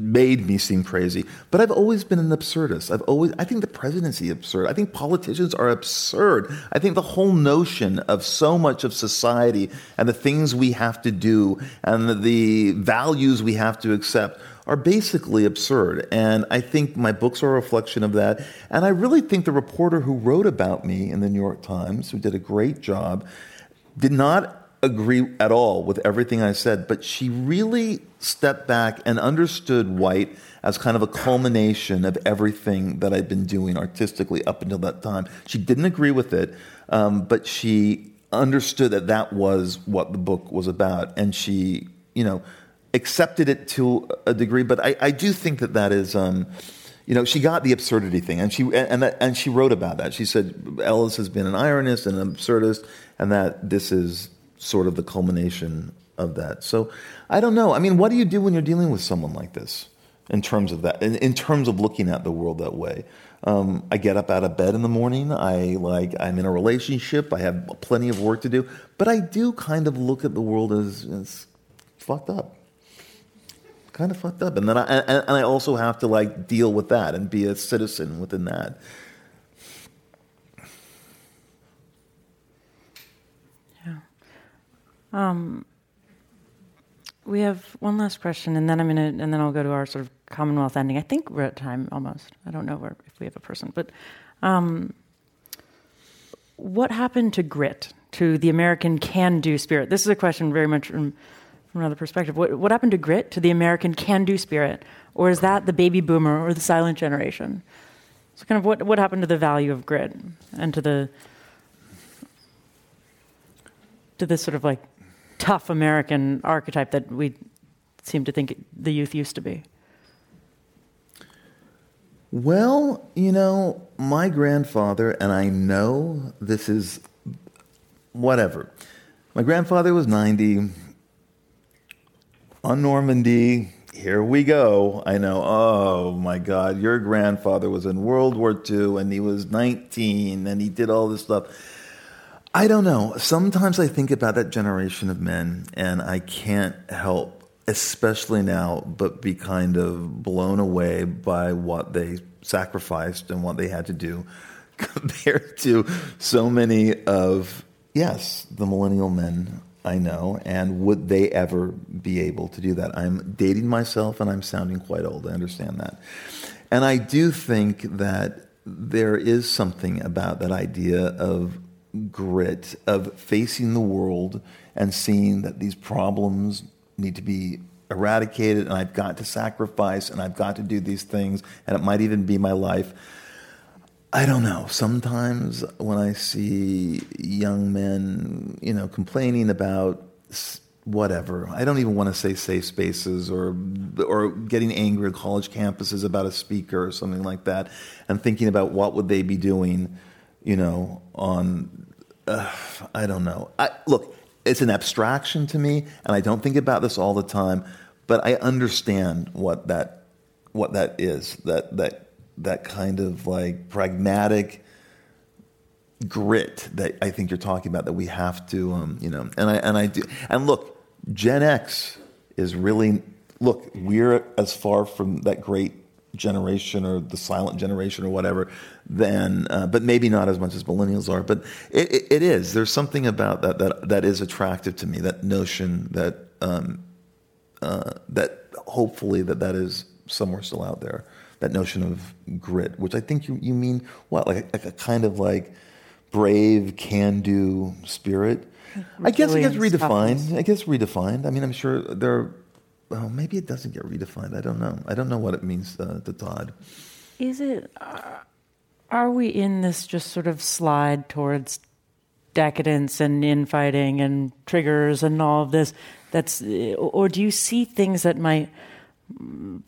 made me seem crazy. But I've always been an absurdist. I've always I think the presidency is absurd. I think politicians are absurd. I think the whole notion of so much of society and the things we have to do and the values we have to accept are basically absurd. And I think my books are a reflection of that. And I really think the reporter who wrote about me in the New York Times, who did a great job, did not agree at all with everything I said, but she really stepped back and understood White as kind of a culmination of everything that I'd been doing artistically up until that time. She didn't agree with it, um, but she understood that that was what the book was about, and she, you know, accepted it to a degree. But I, I do think that that is. Um, you know, she got the absurdity thing, and she and that, and she wrote about that. She said Ellis has been an ironist and an absurdist, and that this is sort of the culmination of that. So I don't know. I mean, what do you do when you're dealing with someone like this in terms of that, in, in terms of looking at the world that way? Um, I get up out of bed in the morning. I like I'm in a relationship. I have plenty of work to do, but I do kind of look at the world as, as fucked up, kind of fucked up, and then I and, and I also have to like deal with that and be a citizen within that. Um, we have one last question, and then I'm gonna, and then I'll go to our sort of Commonwealth ending. I think we're at time almost. I don't know where, if we have a person, but um, what happened to grit, to the American can-do spirit? This is a question very much from, from another perspective. What, what happened to grit, to the American can-do spirit, or is that the baby boomer or the silent generation? So, kind of, what what happened to the value of grit and to the to this sort of like tough American archetype that we seem to think the youth used to be? Well, you know, my grandfather, and I know this is whatever. My grandfather was 90. On Normandy, here we go. I know, oh my God, your grandfather was in World War II and he was 19 and he did all this stuff. I don't know. Sometimes I think about that generation of men, and I can't help, especially now, but be kind of blown away by what they sacrificed and what they had to do [laughs] compared to so many of, yes, the millennial men I know, and would they ever be able to do that? I'm dating myself and I'm sounding quite old. I understand that. And I do think that there is something about that idea of grit of facing the world and seeing that these problems need to be eradicated and I've got to sacrifice and I've got to do these things and it might even be my life. I don't know. Sometimes when I see young men, you know, complaining about whatever, I don't even want to say safe spaces or or getting angry at college campuses about a speaker or something like that, and thinking about what would they be doing you know, on, uh, I don't know. I, look, it's an abstraction to me, and I don't think about this all the time, but I understand what that, what that is, that, that, that kind of like pragmatic grit that I think you're talking about that we have to, um, you know, and I, and I do, and look, Gen X is really, look, we're as far from that great generation or the silent generation or whatever then uh, but maybe not as much as millennials are but it, it, it is. There's something about that that that is attractive to me that notion that um, uh, that hopefully that that is somewhere still out there. That notion of grit which i think you, you mean what? Like, like a kind of like brave can do spirit I guess it gets redefined. I guess redefined. I mean, I'm sure there are well, maybe it doesn't get redefined. I don't know. I don't know what it means uh, to Todd. Is it? Uh, are we in this just sort of slide towards decadence and infighting and triggers and all of this? That's, or do you see things that might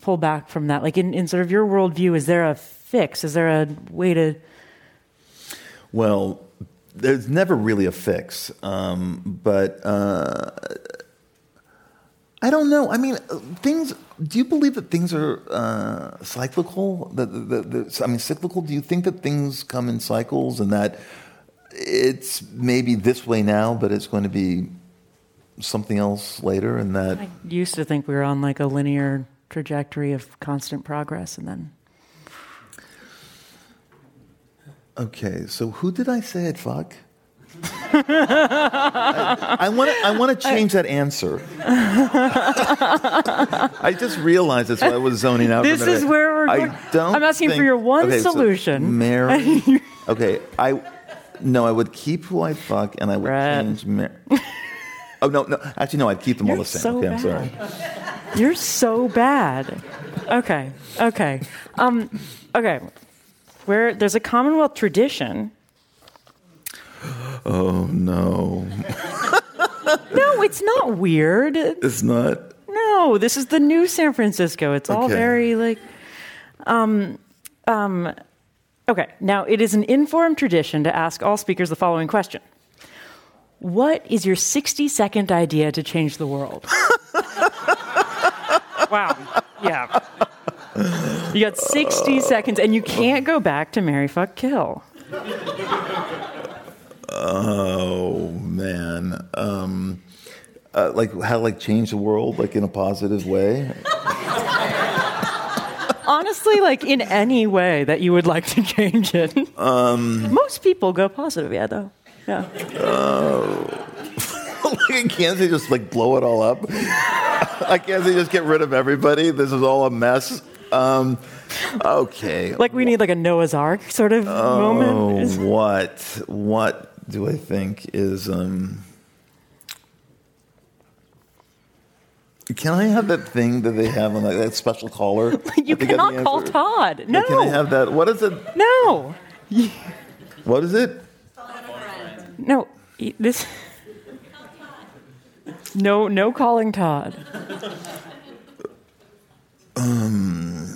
pull back from that? Like in, in sort of your worldview, is there a fix? Is there a way to? Well, there's never really a fix, um, but. Uh, I don't know. I mean, things. Do you believe that things are uh, cyclical? That, that, that, I mean, cyclical. Do you think that things come in cycles and that it's maybe this way now, but it's going to be something else later, and that I used to think we were on like a linear trajectory of constant progress, and then. Okay, so who did I say I'd fuck? I want to. I want to change that answer. I just realized that's why I was zoning out. This for a minute. is where we're going. I don't. I'm asking for your one okay, so solution. Mary. [laughs] okay, I. No, I would keep who I'd fuck, and I would change marry. Oh no, no. Actually, no. I'd keep them all You're the same. so okay, I'm sorry. You're so bad. Okay, okay, um, okay. Where there's a Commonwealth tradition. Oh no, No, it's not weird. it's not. No, this is the new San Francisco. It's all Okay. very like um um okay. Now it is an Inforum tradition to ask all speakers the following question. What is your 60 second idea to change the world? [laughs] wow. Yeah. You got 60 seconds and you can't go back to Marry Fuck Kill. Oh man. Um, uh, like how like change the world like in a positive way. Honestly, like in any way that you would like to change it. Um, Most people go positive, yeah, though. Yeah. [laughs] like, can't they just like blow it all up? [laughs] I can't they just get rid of everybody? This is all a mess. Um, okay. Like we need like a Noah's Ark sort of Oh, moment. what? What do I think is? Um, can I have that thing that they have on that, that special caller? [laughs] You I think I have cannot call. Todd. No. Can I have that? What is it? no. What is it? No. This. No, no calling Todd. Um.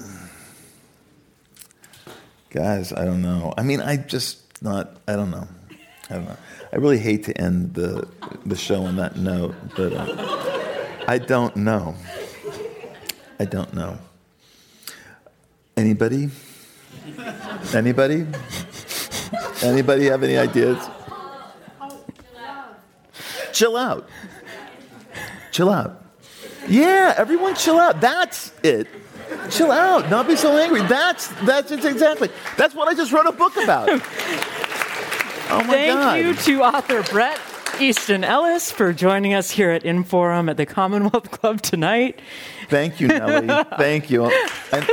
Guys, I don't know. I mean, I just not. I don't know. I don't know. I really hate to end the the show on that note, but uh, I don't know. I don't know. Anybody? Anybody? Anybody have any ideas? Chill out. Chill out. Yeah, everyone chill out. That's it. Chill out. Not be so angry. That's that's exactly. That's what I just wrote a book about. [laughs] Oh my Thank god. you to author Bret Easton Ellis for joining us here at Inforum at the Commonwealth [laughs] Club tonight. Thank you, Nellie. [laughs] Thank you. And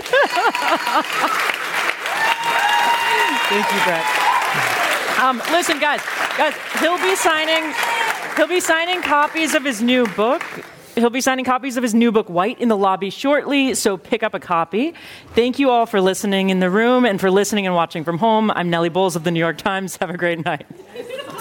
Thank you, Bret. Um, listen, guys, guys, he'll be signing. He'll be signing copies of his new book. He'll be signing copies of his new book, White, in the lobby shortly, so pick up a copy. Thank you all for listening in the room and for listening and watching from home. I'm Nellie Bowles of the New York Times. Have a great night. [laughs]